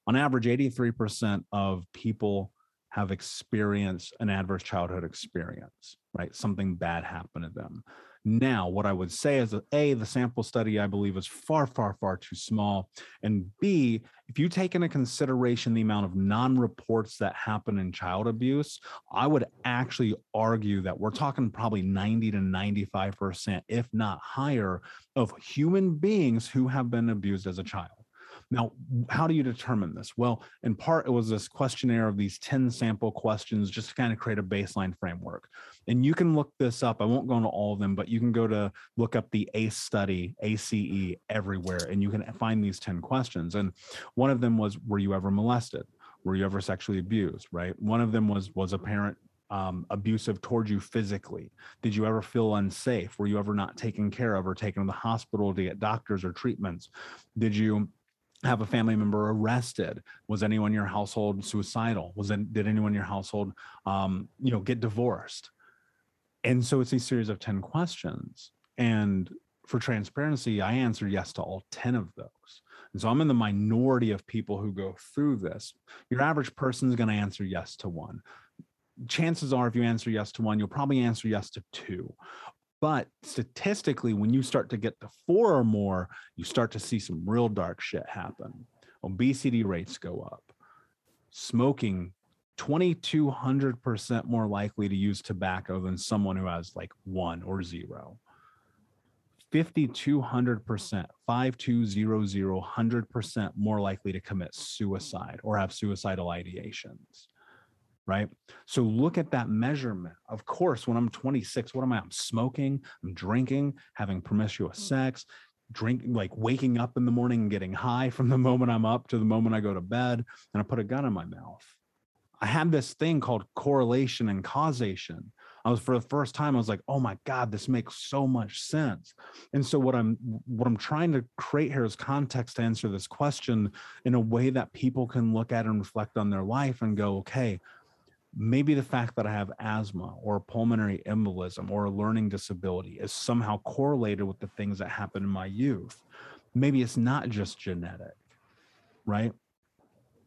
On average, 83% of people have experienced an adverse childhood experience, right? Something bad happened to them. Now, what I would say is that A, the sample study I believe is far, far, far too small. And B, if you take into consideration the amount of non reports that happen in child abuse, I would actually argue that we're talking probably 90 to 95%, if not higher, of human beings who have been abused as a child. Now, how do you determine this? Well, in part, it was this questionnaire of these 10 sample questions just to kind of create a baseline framework. And you can look this up. I won't go into all of them, but you can go to look up the ACE study, ACE everywhere, and you can find these 10 questions. And one of them was Were you ever molested? Were you ever sexually abused? Right. One of them was Was a parent um, abusive towards you physically? Did you ever feel unsafe? Were you ever not taken care of or taken to the hospital to get doctors or treatments? Did you have a family member arrested? Was anyone in your household suicidal? Was it did anyone in your household um, you know get divorced? And so it's a series of 10 questions. And for transparency i answered yes to all 10 of those. And so i'm in the minority of people who go through this. Your average person is going to answer yes to one. Chances are if you answer yes to one you'll probably answer yes to two but statistically, when you start to get to four or more, you start to see some real dark shit happen. Obesity rates go up. Smoking, 2200% more likely to use tobacco than someone who has like one or zero. 5200%, 5200, 100% more likely to commit suicide or have suicidal ideations right? So look at that measurement. Of course, when I'm 26, what am I? I'm smoking, I'm drinking, having promiscuous mm. sex, drinking, like waking up in the morning and getting high from the moment I'm up to the moment I go to bed, and I put a gun in my mouth. I had this thing called correlation and causation. I was for the first time, I was like, oh my God, this makes so much sense. And so what I'm what I'm trying to create here is context to answer this question in a way that people can look at and reflect on their life and go, okay, maybe the fact that I have asthma or pulmonary embolism or a learning disability is somehow correlated with the things that happened in my youth. Maybe it's not just genetic, right?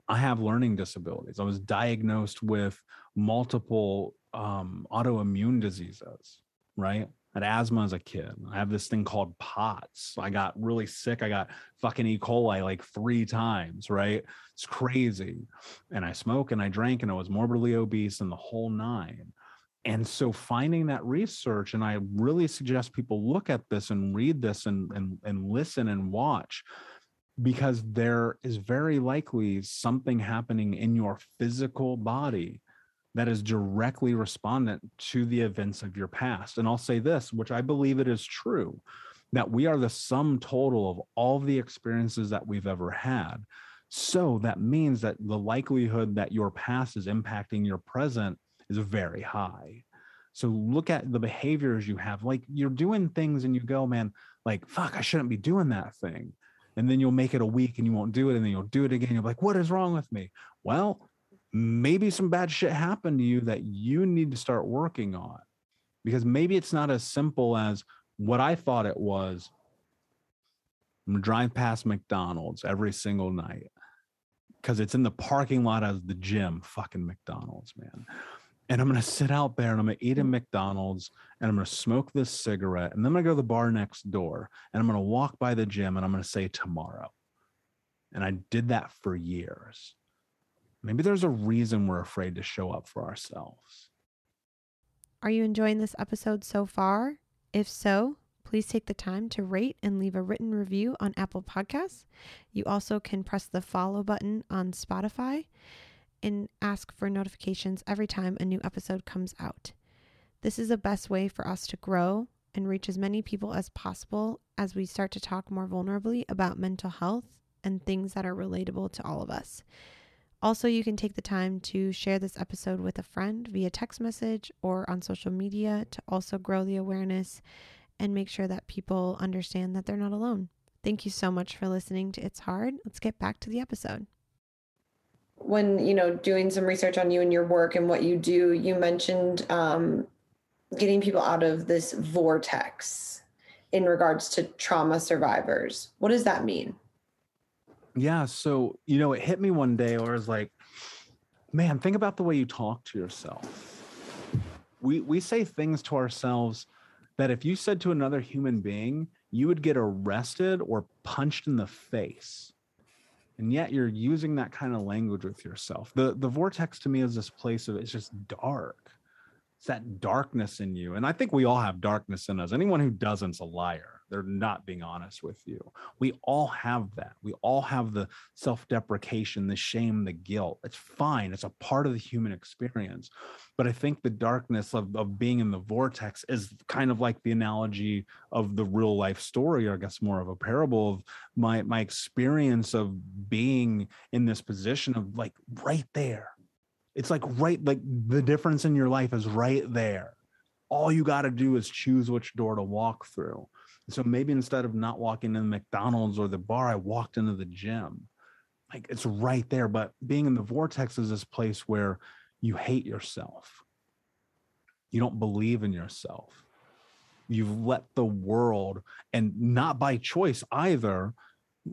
I have learning disabilities. I was diagnosed with multiple um, autoimmune diseases, right? I had asthma as a kid. I have this thing called POTS. I got really sick. I got fucking E. coli like three times, right? It's crazy. And I smoke and I drank and I was morbidly obese and the whole nine. And so finding that research, and I really suggest people look at this and read this and, and, and listen and watch because there is very likely something happening in your physical body that is directly respondent to the events of your past. And I'll say this, which I believe it is true, that we are the sum total of all the experiences that we've ever had. So that means that the likelihood that your past is impacting your present is very high. So look at the behaviors you have. Like you're doing things and you go, man, like, fuck, I shouldn't be doing that thing and then you'll make it a week and you won't do it and then you'll do it again you're like what is wrong with me well maybe some bad shit happened to you that you need to start working on because maybe it's not as simple as what i thought it was i'm drive past mcdonald's every single night because it's in the parking lot of the gym fucking mcdonald's man and I'm gonna sit out there and I'm gonna eat a McDonald's and I'm gonna smoke this cigarette and then I'm gonna go to the bar next door and I'm gonna walk by the gym and I'm gonna say tomorrow. And I did that for years. Maybe there's a reason we're afraid to show up for ourselves. Are you enjoying this episode so far? If so, please take the time to rate and leave a written review on Apple Podcasts. You also can press the follow button on Spotify and ask for notifications every time a new episode comes out. This is the best way for us to grow and reach as many people as possible as we start to talk more vulnerably about mental health and things that are relatable to all of us. Also, you can take the time to share this episode with a friend via text message or on social media to also grow the awareness and make sure that people understand that they're not alone. Thank you so much for listening to It's Hard. Let's get back to the episode when you know doing some research on you and your work and what you do you mentioned um, getting people out of this vortex in regards to trauma survivors what does that mean yeah so you know it hit me one day where i was like man think about the way you talk to yourself. We we say things to ourselves that if you said to another human being you would get arrested or punched in the face. And yet you're using that kind of language with yourself. The the vortex to me is this place of it's just dark it's that darkness in you and i think we all have darkness in us anyone who doesn't's a liar they're not being honest with you. We all have that. We all have the self deprecation, the shame, the guilt. It's fine. It's a part of the human experience. But I think the darkness of, of being in the vortex is kind of like the analogy of the real life story, or I guess more of a parable of my my experience of being in this position of like right there. It's like right, like the difference in your life is right there all you got to do is choose which door to walk through. So maybe instead of not walking in McDonald's or the bar, I walked into the gym. Like it's right there. But being in the vortex is this place where you hate yourself. You don't believe in yourself. You've let the world, and not by choice either,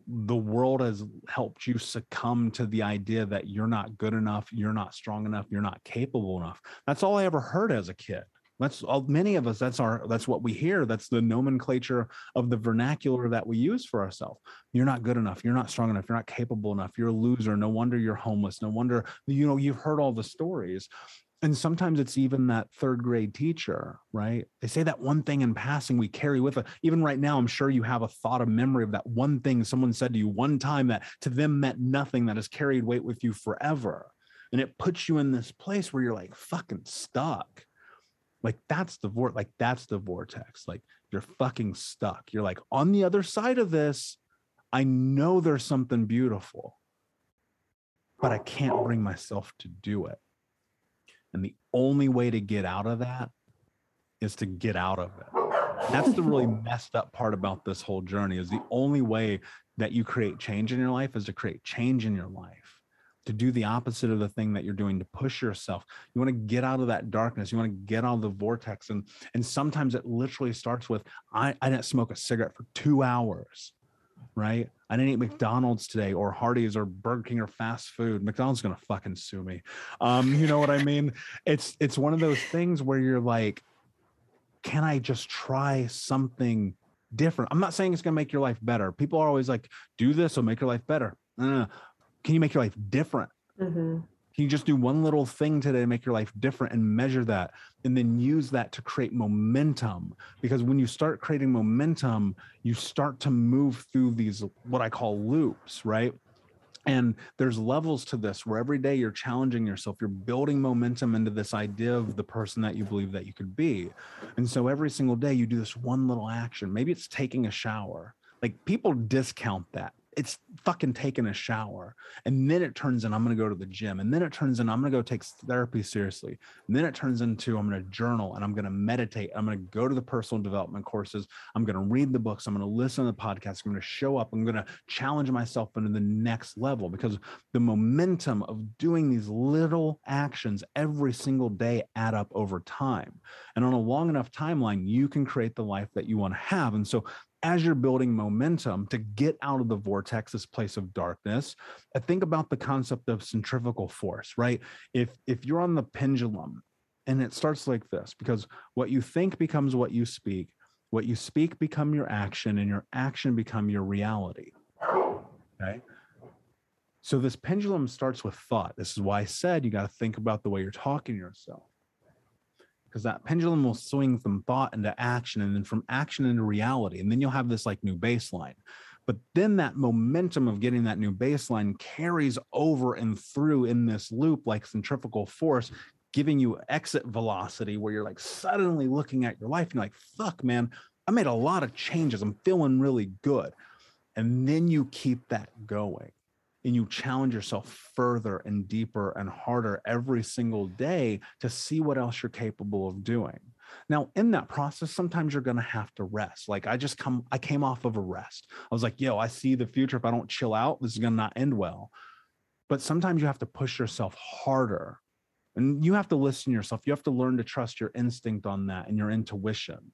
the world has helped you succumb to the idea that you're not good enough, you're not strong enough, you're not capable enough. That's all I ever heard as a kid. That's all many of us, that's our that's what we hear. That's the nomenclature of the vernacular that we use for ourselves. You're not good enough, you're not strong enough, you're not capable enough, you're a loser. No wonder you're homeless. No wonder, you know, you've heard all the stories. And sometimes it's even that third grade teacher, right? They say that one thing in passing we carry with us. Even right now, I'm sure you have a thought, a memory of that one thing someone said to you one time that to them meant nothing that has carried weight with you forever. And it puts you in this place where you're like fucking stuck like that's the vor like that's the vortex like you're fucking stuck. You're like, on the other side of this, I know there's something beautiful, but I can't bring myself to do it. And the only way to get out of that is to get out of it. That's the really messed up part about this whole journey is the only way that you create change in your life is to create change in your life to do the opposite of the thing that you're doing to push yourself. You want to get out of that darkness. You want to get out of the vortex. And and sometimes it literally starts with i i didn't smoke a cigarette for two hours right? I didn't eat mcdonald's today or hardee's or burger king or fast food. Mcdonald's gonna fucking sue me. Um you know what i mean? It's it's one of those things where you're like can i just try something different? I'm not saying it's gonna make your life better. People are always like do this will make your life better. Can you make your life different? Mm-hmm. Can you just do one little thing today to make your life different and measure that and then use that to create momentum? Because when you start creating momentum, you start to move through these, what I call loops, right? And there's levels to this where every day you're challenging yourself, you're building momentum into this idea of the person that you believe that you could be. And so every single day you do this one little action. Maybe it's taking a shower. Like people discount that it's fucking taking a shower and then it turns in i'm going to go to the gym and then it turns in i'm going to go take therapy seriously and then it turns into i'm going to journal and i'm going to meditate i'm going to go to the personal development courses i'm going to read the books i'm going to listen to the podcast i'm going to show up i'm going to challenge myself into the next level because the momentum of doing these little actions every single day add up over time and on a long enough timeline you can create the life that you want to have and so as you're building momentum to get out of the vortex, this place of darkness, I think about the concept of centrifugal force, right? If if you're on the pendulum and it starts like this, because what you think becomes what you speak, what you speak become your action, and your action become your reality. Okay. So this pendulum starts with thought. This is why I said you got to think about the way you're talking to yourself because that pendulum will swing from thought into action and then from action into reality. And then you'll have this like new baseline. But then that momentum of getting that new baseline carries over and through in this loop like centrifugal force, giving you exit velocity where you're like suddenly looking at your life and you're like, fuck, man, I made a lot of changes. I'm feeling really good. And then you keep that going and you challenge yourself further and deeper and harder every single day to see what else you're capable of doing. Now, in that process, sometimes you're going to have to rest. Like I just come, I came off of a rest. I was like, yo, I see the future. If I don't chill out, this is going to not end well. But sometimes you have to push yourself harder and you have to listen to yourself. You have to learn to trust your instinct on that and your intuition.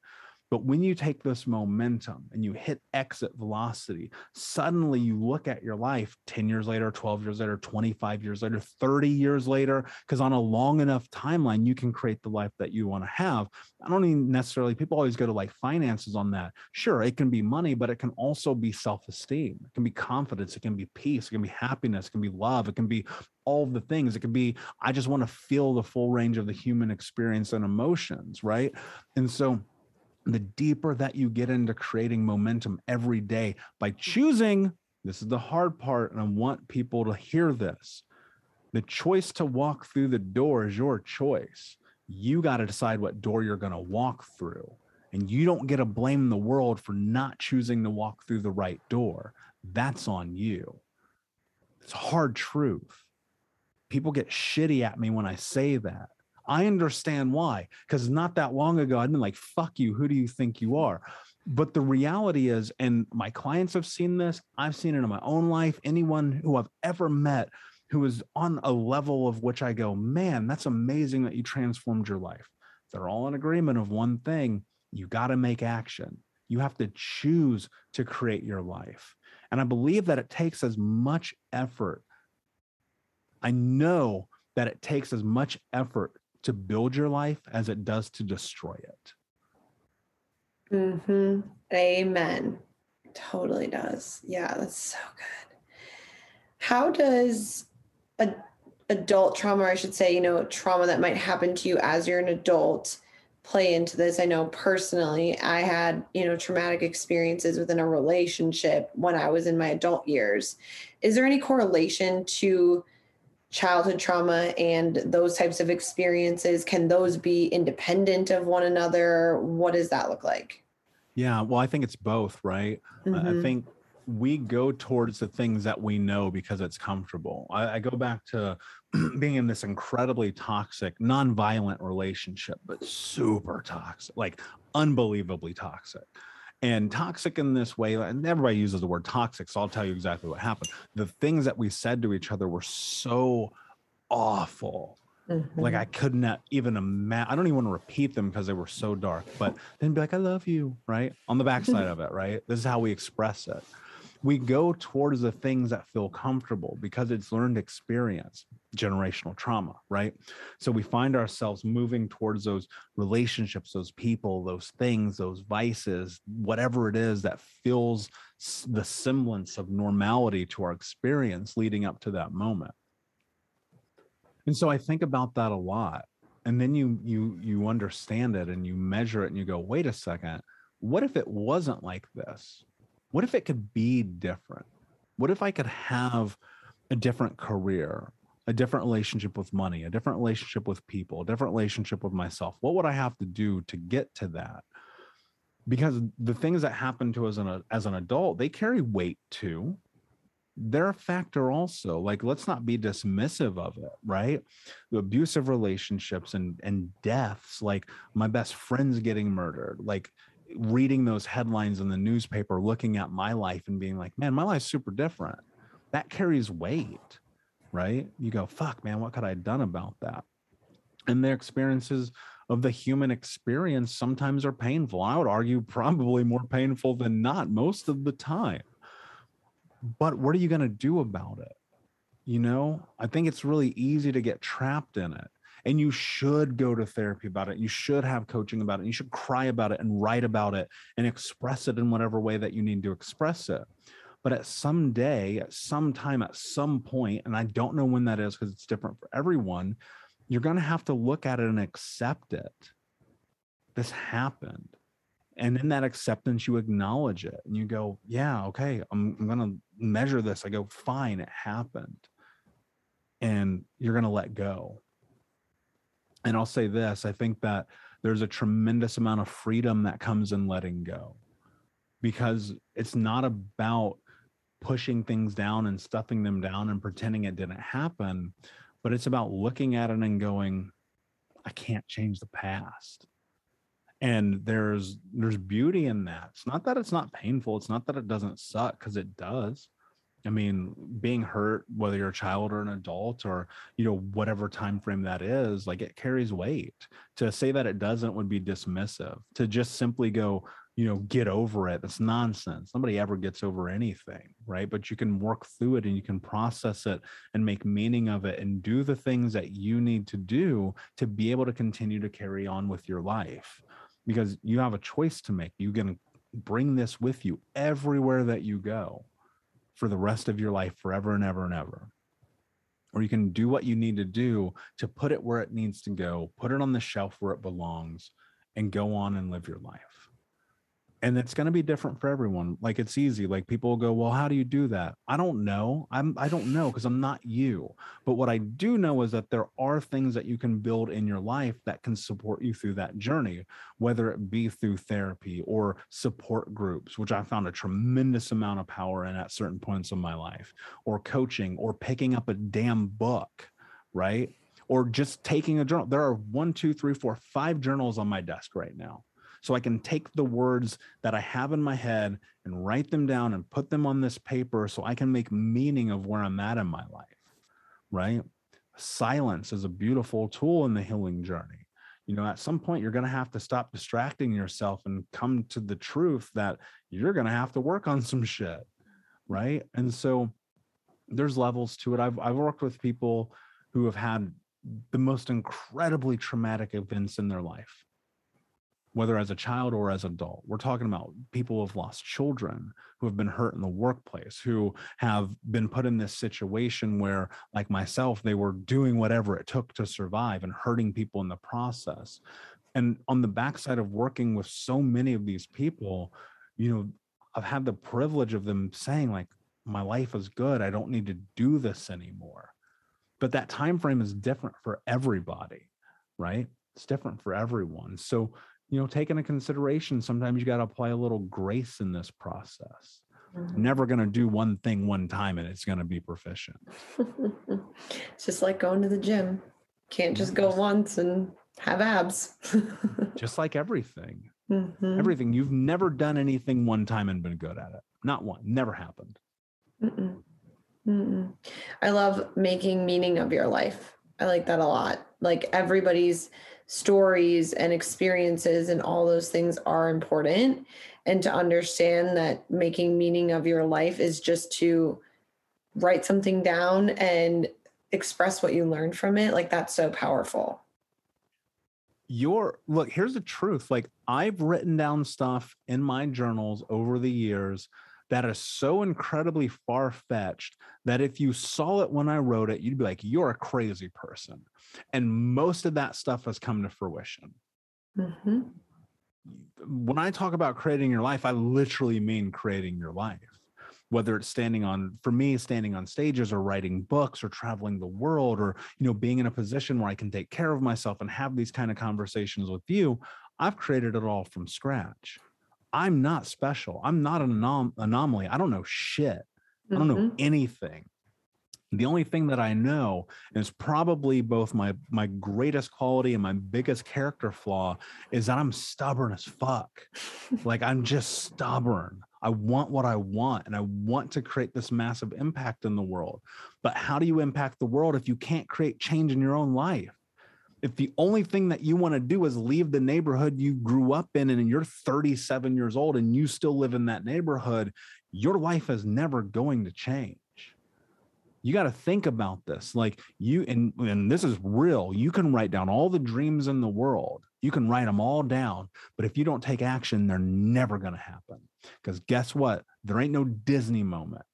But when you take this momentum and you hit exit velocity, suddenly you look at your life 10 years later, 12 years later, 25 years later, 30 years later, because on a long enough timeline, you can create the life that you want to have. I don't even necessarily, people always go to like finances on that. Sure, it can be money, but it can also be self esteem. It can be confidence. It can be peace. It can be happiness. It can be love. It can be all the things. It could be, I just want to feel the full range of the human experience and emotions, right? And so, the deeper that you get into creating momentum every day by hmm. choosing this is the hard part and i want people to hear this the choice to walk through the door is your choice. You got to decide what door you're going to walk through and you don't get to blame the world for not choosing to walk through the right door. That's on you. It's a hard truth. People get shitty at me when i say that I understand why, because not that long ago, I'd been like, fuck you. Who do you think you are? But the reality is, and my clients have seen this, I've seen it in my own life. Anyone who I've ever met who is on a level of which I go, man, that's amazing that you transformed your life. They're all in agreement of one thing you got to make action. You have to choose to create your life. And I believe that it takes as much effort. I know that it takes as much effort to build your life as it does to destroy it. Mm-hmm. Amen. Totally does. Yeah, that's so good. How does a adult trauma, or I should say, you know, trauma that might happen to you as you're an adult play into this? I know personally, I had, you know, traumatic experiences within a relationship when I was in my adult years. Is there any correlation to childhood trauma and those types of experiences can those be independent of one another what does that look like Yeah, well, I think it's both, right? Mm-hmm. I think we go towards the things that we know because it's comfortable. I, I go back to being in this incredibly toxic, non-violent relationship, but super toxic, like unbelievably toxic. And toxic in this way, and everybody uses the word toxic, so I'll tell you exactly what happened. The things that we said to each other were so awful. Mm-hmm. Like I could not even imagine. I don't even want to repeat them because they were so dark. But then be like, "I love you," right on the backside of it, right? This is how we express it we go towards the things that feel comfortable because it's learned experience generational trauma right? So we find ourselves moving towards those relationships those people those things those vices whatever it is that feels the semblance of normality to our experience leading up to that moment. And so i think about that a lot. And then you you you understand it and you measure it and you go wait a second. What if it wasn't like this what if it could be different? What if I could have a different career, a different relationship with money, a different relationship with people, a different relationship with myself? What would I have to do to get to that? Because the things that happen to us as an, as an adult, they carry weight too. They're a factor also. Like, let's not be dismissive of it, right? The abusive relationships and and deaths, like my best friend's getting murdered, like reading those headlines in the newspaper, looking at my life and being like, man, my life's super different. That carries weight, right? You go, fuck, man, what could I have done about that? And their experiences of the human experience sometimes are painful. I would argue probably more painful than not most of the time. But what are you going to do about it? You know, I think it's really easy to get trapped in it and you should go to therapy about it you should have coaching about it you should cry about it and write about it and express it in whatever way that you need to express it. But at some day at some time at some point and i don't know when that is because it's different for everyone you're going to have to look at it and accept it. This happened. And in that acceptance you acknowledge it and you go yeah okay i'm, I'm going to measure this. I go fine it happened. And you're going to let go and I'll say this I think that there's a tremendous amount of freedom that comes in letting go because it's not about pushing things down and stuffing them down and pretending it didn't happen, but it's about looking at it and going, I can't change the past. And there's there's beauty in that. It's not that it's not painful. It's not that it doesn't suck because it does. I mean, being hurt, whether you're a child or an adult or you know whatever time frame that is, like it carries weight. To say that it doesn't would be dismissive. To just simply go, you know, get over it. That's nonsense. Nobody ever gets over anything, right? But you can work through it and you can process it and make meaning of it and do the things that you need to do to be able to continue to carry on with your life because you have a choice to make. You can bring this with you everywhere that you go for the rest of your life, forever and ever and ever. Or you can do what you need to do to put it where it needs to go, put it on the shelf where it belongs, and go on and live your life and it's going to be different for everyone like it's easy like people will go well how do you do that? I don't know i'm i don't know because i'm not you but what i do know is that there are things that you can build in your life that can support you through that journey whether it be through therapy or support groups which i found a tremendous amount of power in at certain points of my life or coaching or picking up a damn book right? Or just taking a journal there are one two three four five journals on my desk right now so I can take the words that I have in my head and write them down and put them on this paper so I can make meaning of where I'm at in my life. Right? Silence is a beautiful tool in the healing journey. You know, at some point, you're going to have to stop distracting yourself and come to the truth that you're going to have to work on some shit. Right. And so there's levels to it. I've, I've worked with people who have had the most incredibly traumatic events in their life whether as a child or as an adult. We're talking about people who have lost children, who have been hurt in the workplace, who have been put in this situation where, like myself, they were doing whatever it took to survive and hurting people in the process. And on the backside of working with so many of these people, you know, I've had the privilege of them saying, like, my life is good. I don't need to do this anymore. But that time frame is different for everybody, right? It's different for everyone. So you know, take into consideration sometimes you got to apply a little grace in this process. Mhm. Never going to do one thing one time and it's going to be proficient. it's just like going to the gym. Can't just go once and have abs. Just like everything. Mhm. Everything. You've never done anything one time and been good at it. Not one. Never happened. Mm-mm. Mm-mm. I love making meaning of your life. I like that a lot. Like everybody's stories and experiences and all those things are important. And to understand that making meaning of your life is just to write something down and express what you learned from it. Like that's so powerful. your look here's the truth like i've written down stuff in my journals over the years that is so incredibly far-fetched that if you saw it when i wrote it you'd be like you're a crazy person. And most of that stuff has come to fruition. Mhm. when i talk about creating your life i literally mean creating your life. Whether it's standing on for me standing on stages or writing books or traveling the world or you know being in a position where i can take care of myself and have these kind of conversations with you i've created it all from scratch i'm not special. I'm not an anom- anomaly. I don't know shit. I don't know Mhm. anything. The only thing that i know is probably both my my greatest quality and my biggest character flaw is that i'm stubborn as fuck. Like i'm just stubborn. I want what i want and i want to create this massive impact in the world. But how do you impact the world if you can't create change in your own life if the only thing that you want to do is leave the neighborhood you grew up in and you're 37 years old and you still live in that neighborhood your life is never going to change. You got to think about this like you and and this is real you can write down all the dreams in the world you can write them all down but if you don't take action they're never going to happen. Because guess what? There ain't no disney moment.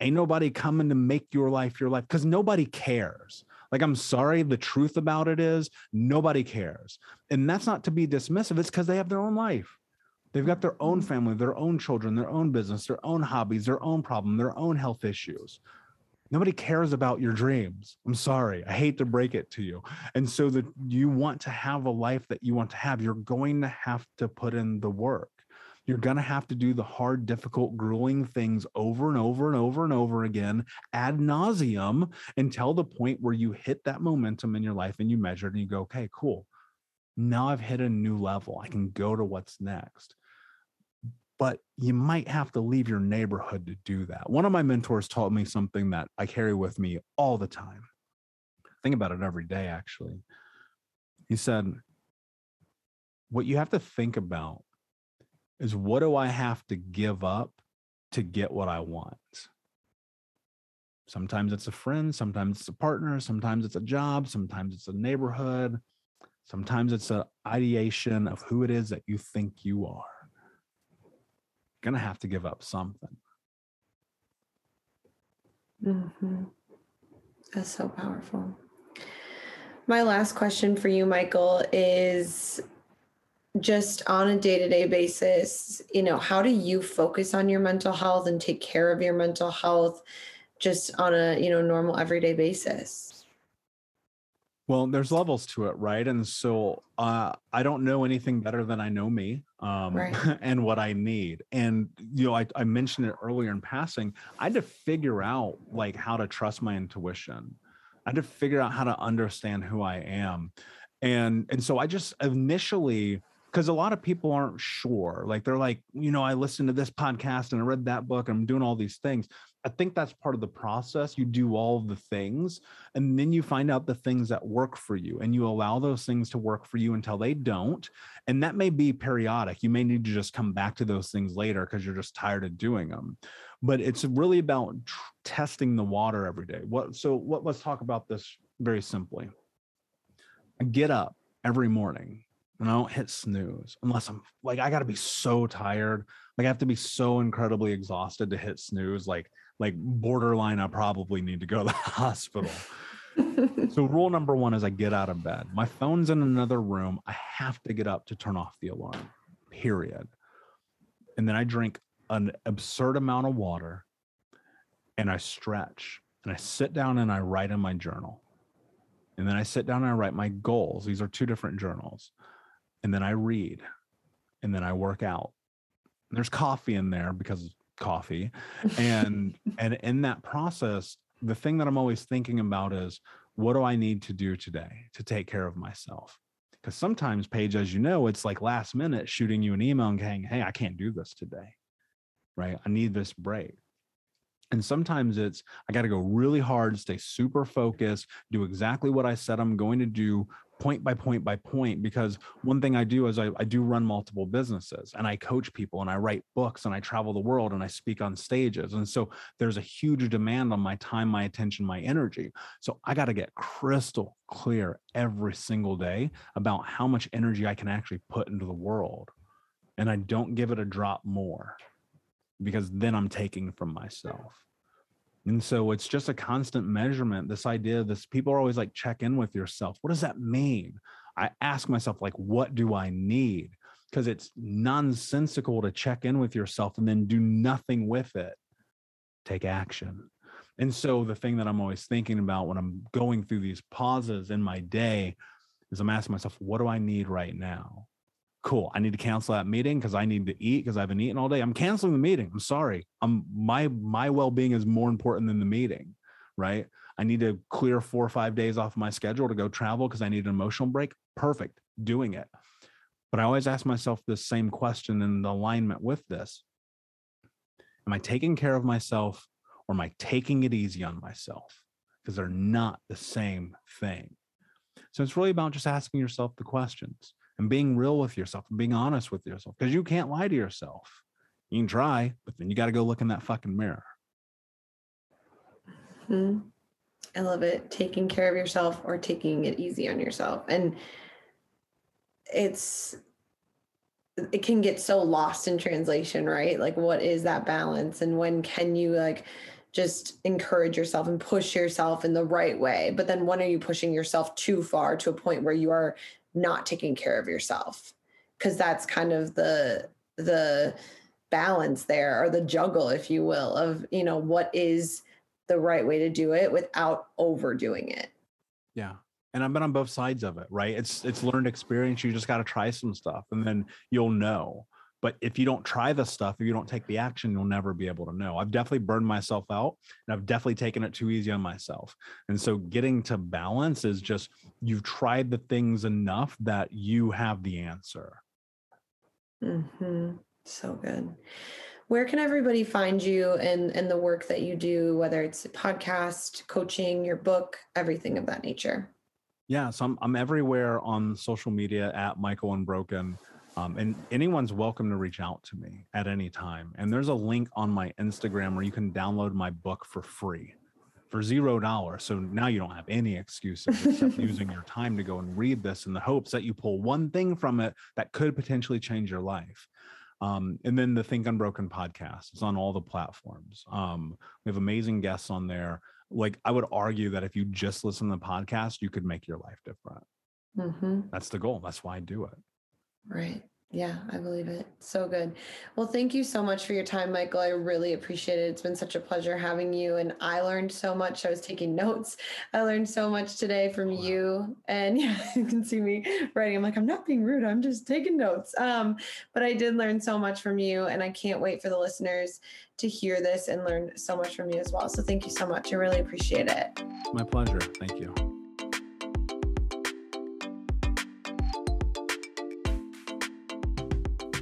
Ain't nobody coming to make your life your life because nobody cares like i'm sorry the truth about it is nobody cares. And that's not to be dismissive it's because they have their own life. They've got their own mm-hmm. family their own children their own business their own hobbies their own problem their own health issues. Nobody cares about your dreams. I'm sorry i hate to break it to you. And so that you want to have a life that you want to have you're going to have to put in the work you're going to have to do the hard difficult grueling things over and over and over and over again ad nauseum until the point where you hit that momentum in your life and you measure it and you go okay cool now i've hit a new level i can go to what's next but you might have to leave your neighborhood to do that. One of my mentors taught me something that I carry with me all the time. Think about it every day, actually. He said, What you have to think about is what do I have to give up to get what I want? Sometimes it's a friend, sometimes it's a partner, sometimes it's a job, sometimes it's a neighborhood, sometimes it's an ideation of who it is that you think you are going to have to give up something. Mhm. That's so powerful. My last question for you, Michael, is just on a day to day basis, you know, how do you focus on your mental health and take care of your mental health just on a, you know, normal everyday basis? Well, there's levels to it, right? And so uh, I don't know anything better than I know me um, Right. and what I need. And, you know, I, I mentioned it earlier in passing. I had to figure out like how to trust my intuition. I had to figure out how to understand who I am. And, and so I just initially, because a lot of people aren't sure. Like they're like, you know, I listened to this podcast and I read that book. And I'm doing all these things. I think that's part of the process. You do all the things and then you find out the things that work for you and you allow those things to work for you until they don't. And that may be periodic. You may need to just come back to those things later because you're just tired of doing them. But it's really about testing the water every day. What so what let's talk about this very simply. Get up every morning and I don't hit snooze unless I'm like I got to be so tired. Like I have to be so incredibly exhausted to hit snooze like like borderline I probably need to go to the hospital. So rule number 1 is I get out of bed. My phone's in another room. I have to get up to turn off the alarm. Period. And then I drink an absurd amount of water and I stretch and I sit down and I write in my journal. And then I sit down and I write my goals. These are two different journals. And then I read, and then I work out. There's coffee in there because coffee. And and in that process, the thing that I'm always thinking about is what do I need to do today to take care of myself? Because sometimes, Paige, as you know, it's like last minute shooting you an email and saying, Hey, I can't do this today. Right. I need this break. And sometimes it's, I got to go really hard, stay super focused, do exactly what I said I'm going to do point by point by point because one thing i do is I, I, do run multiple businesses and i coach people and i write books and i travel the world and i speak on stages. And so there's a huge demand on my time my attention my energy. So i got to get crystal clear every single day about how much energy i can actually put into the world. And i don't give it a drop more because then i'm taking from myself and so it's just a constant measurement. This idea, this people are always like, check in with yourself. What does that mean? I ask myself, like, what do I need? Because it's nonsensical to check in with yourself and then do nothing with it. Take action. And so the thing that I'm always thinking about when I'm going through these pauses in my day is I'm asking myself, what do I need right now? Cool i need to cancel that meeting because i need to eat because i haven't eaten all day. I'm canceling the meeting i'm sorry. I'm my my well-being is more important than the meeting right? I need to clear four or five days off my schedule to go travel because i need an emotional break perfect doing it. But i always ask myself this same question in the alignment with this. Am i taking care of myself or am i taking it easy on myself? Because they're not the same thing. So it's really about just asking yourself the questions and being real with yourself and being honest with yourself because you can't lie to yourself. You can try, but then you got to go look in that fucking mirror. hmm I love it. Taking care of yourself or taking it easy on yourself. And it's, it can get so lost in translation, right? Like, what is that balance? And when can you, like, just encourage yourself and push yourself in the right way. But then when are you pushing yourself too far to a point where you are not taking care of yourself because that's kind of the the balance there or the juggle if you will of you know what is the right way to do it without overdoing it. Yeah and i've been on both sides of it right? It's it's learned experience you just got to try some stuff and then you'll know but if you don't try the stuff, if you don't take the action, you'll never be able to know. I've definitely burned myself out and I've definitely taken it too easy on myself. And so getting to balance is just you've tried the things enough that you have the answer. Mm-hmm. So good. Where can everybody find you and, and the work that you do, whether it's a podcast, coaching, your book, everything of that nature? Yeah, so I'm, I'm everywhere on social media at Michael Unbroken. Um, and anyone's welcome to reach out to me at any time. And there's a link on my Instagram where you can download my book for free for zero dollars. So now you don't have any excuses except using your time to go and read this in the hopes that you pull one thing from it that could potentially change your life. Um, and then the Think Unbroken podcast is on all the platforms. Um, we have amazing guests on there. Like I would argue that if you just listen to the podcast, you could make your life different. Mm-hmm. That's the goal. That's why I do it. Right. Yeah, I believe it. So good. Well, thank you so much for your time, Michael. I really appreciate it. It's been such a pleasure having you. And I learned so much. I was taking notes. I learned so much today from wow. you. And yeah, you can see me writing. I'm like, I'm not being rude. I'm just taking notes. Um, but I did learn so much from you. And I can't wait for the listeners to hear this and learn so much from you as well. So thank you so much. I really appreciate it. My pleasure. Thank you.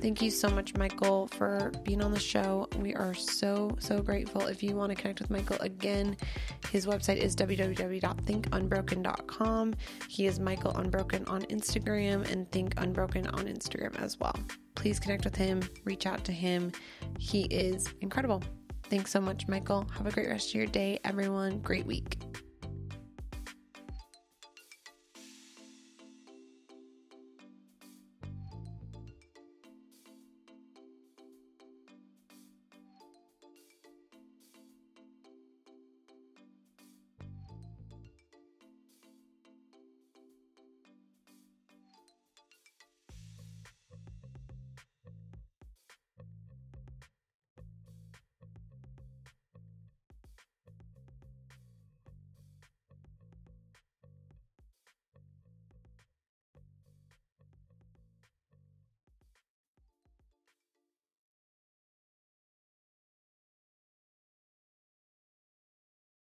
Thank you so much, Michael, for being on the show. We are so, so grateful. If you want to connect with Michael again, his website is www.thinkunbroken.com. He is Michael Unbroken on Instagram and Think Unbroken on Instagram as well. Please connect with him, reach out to him. He is incredible. Thanks so much, Michael. Have a great rest of your day, everyone. Great week.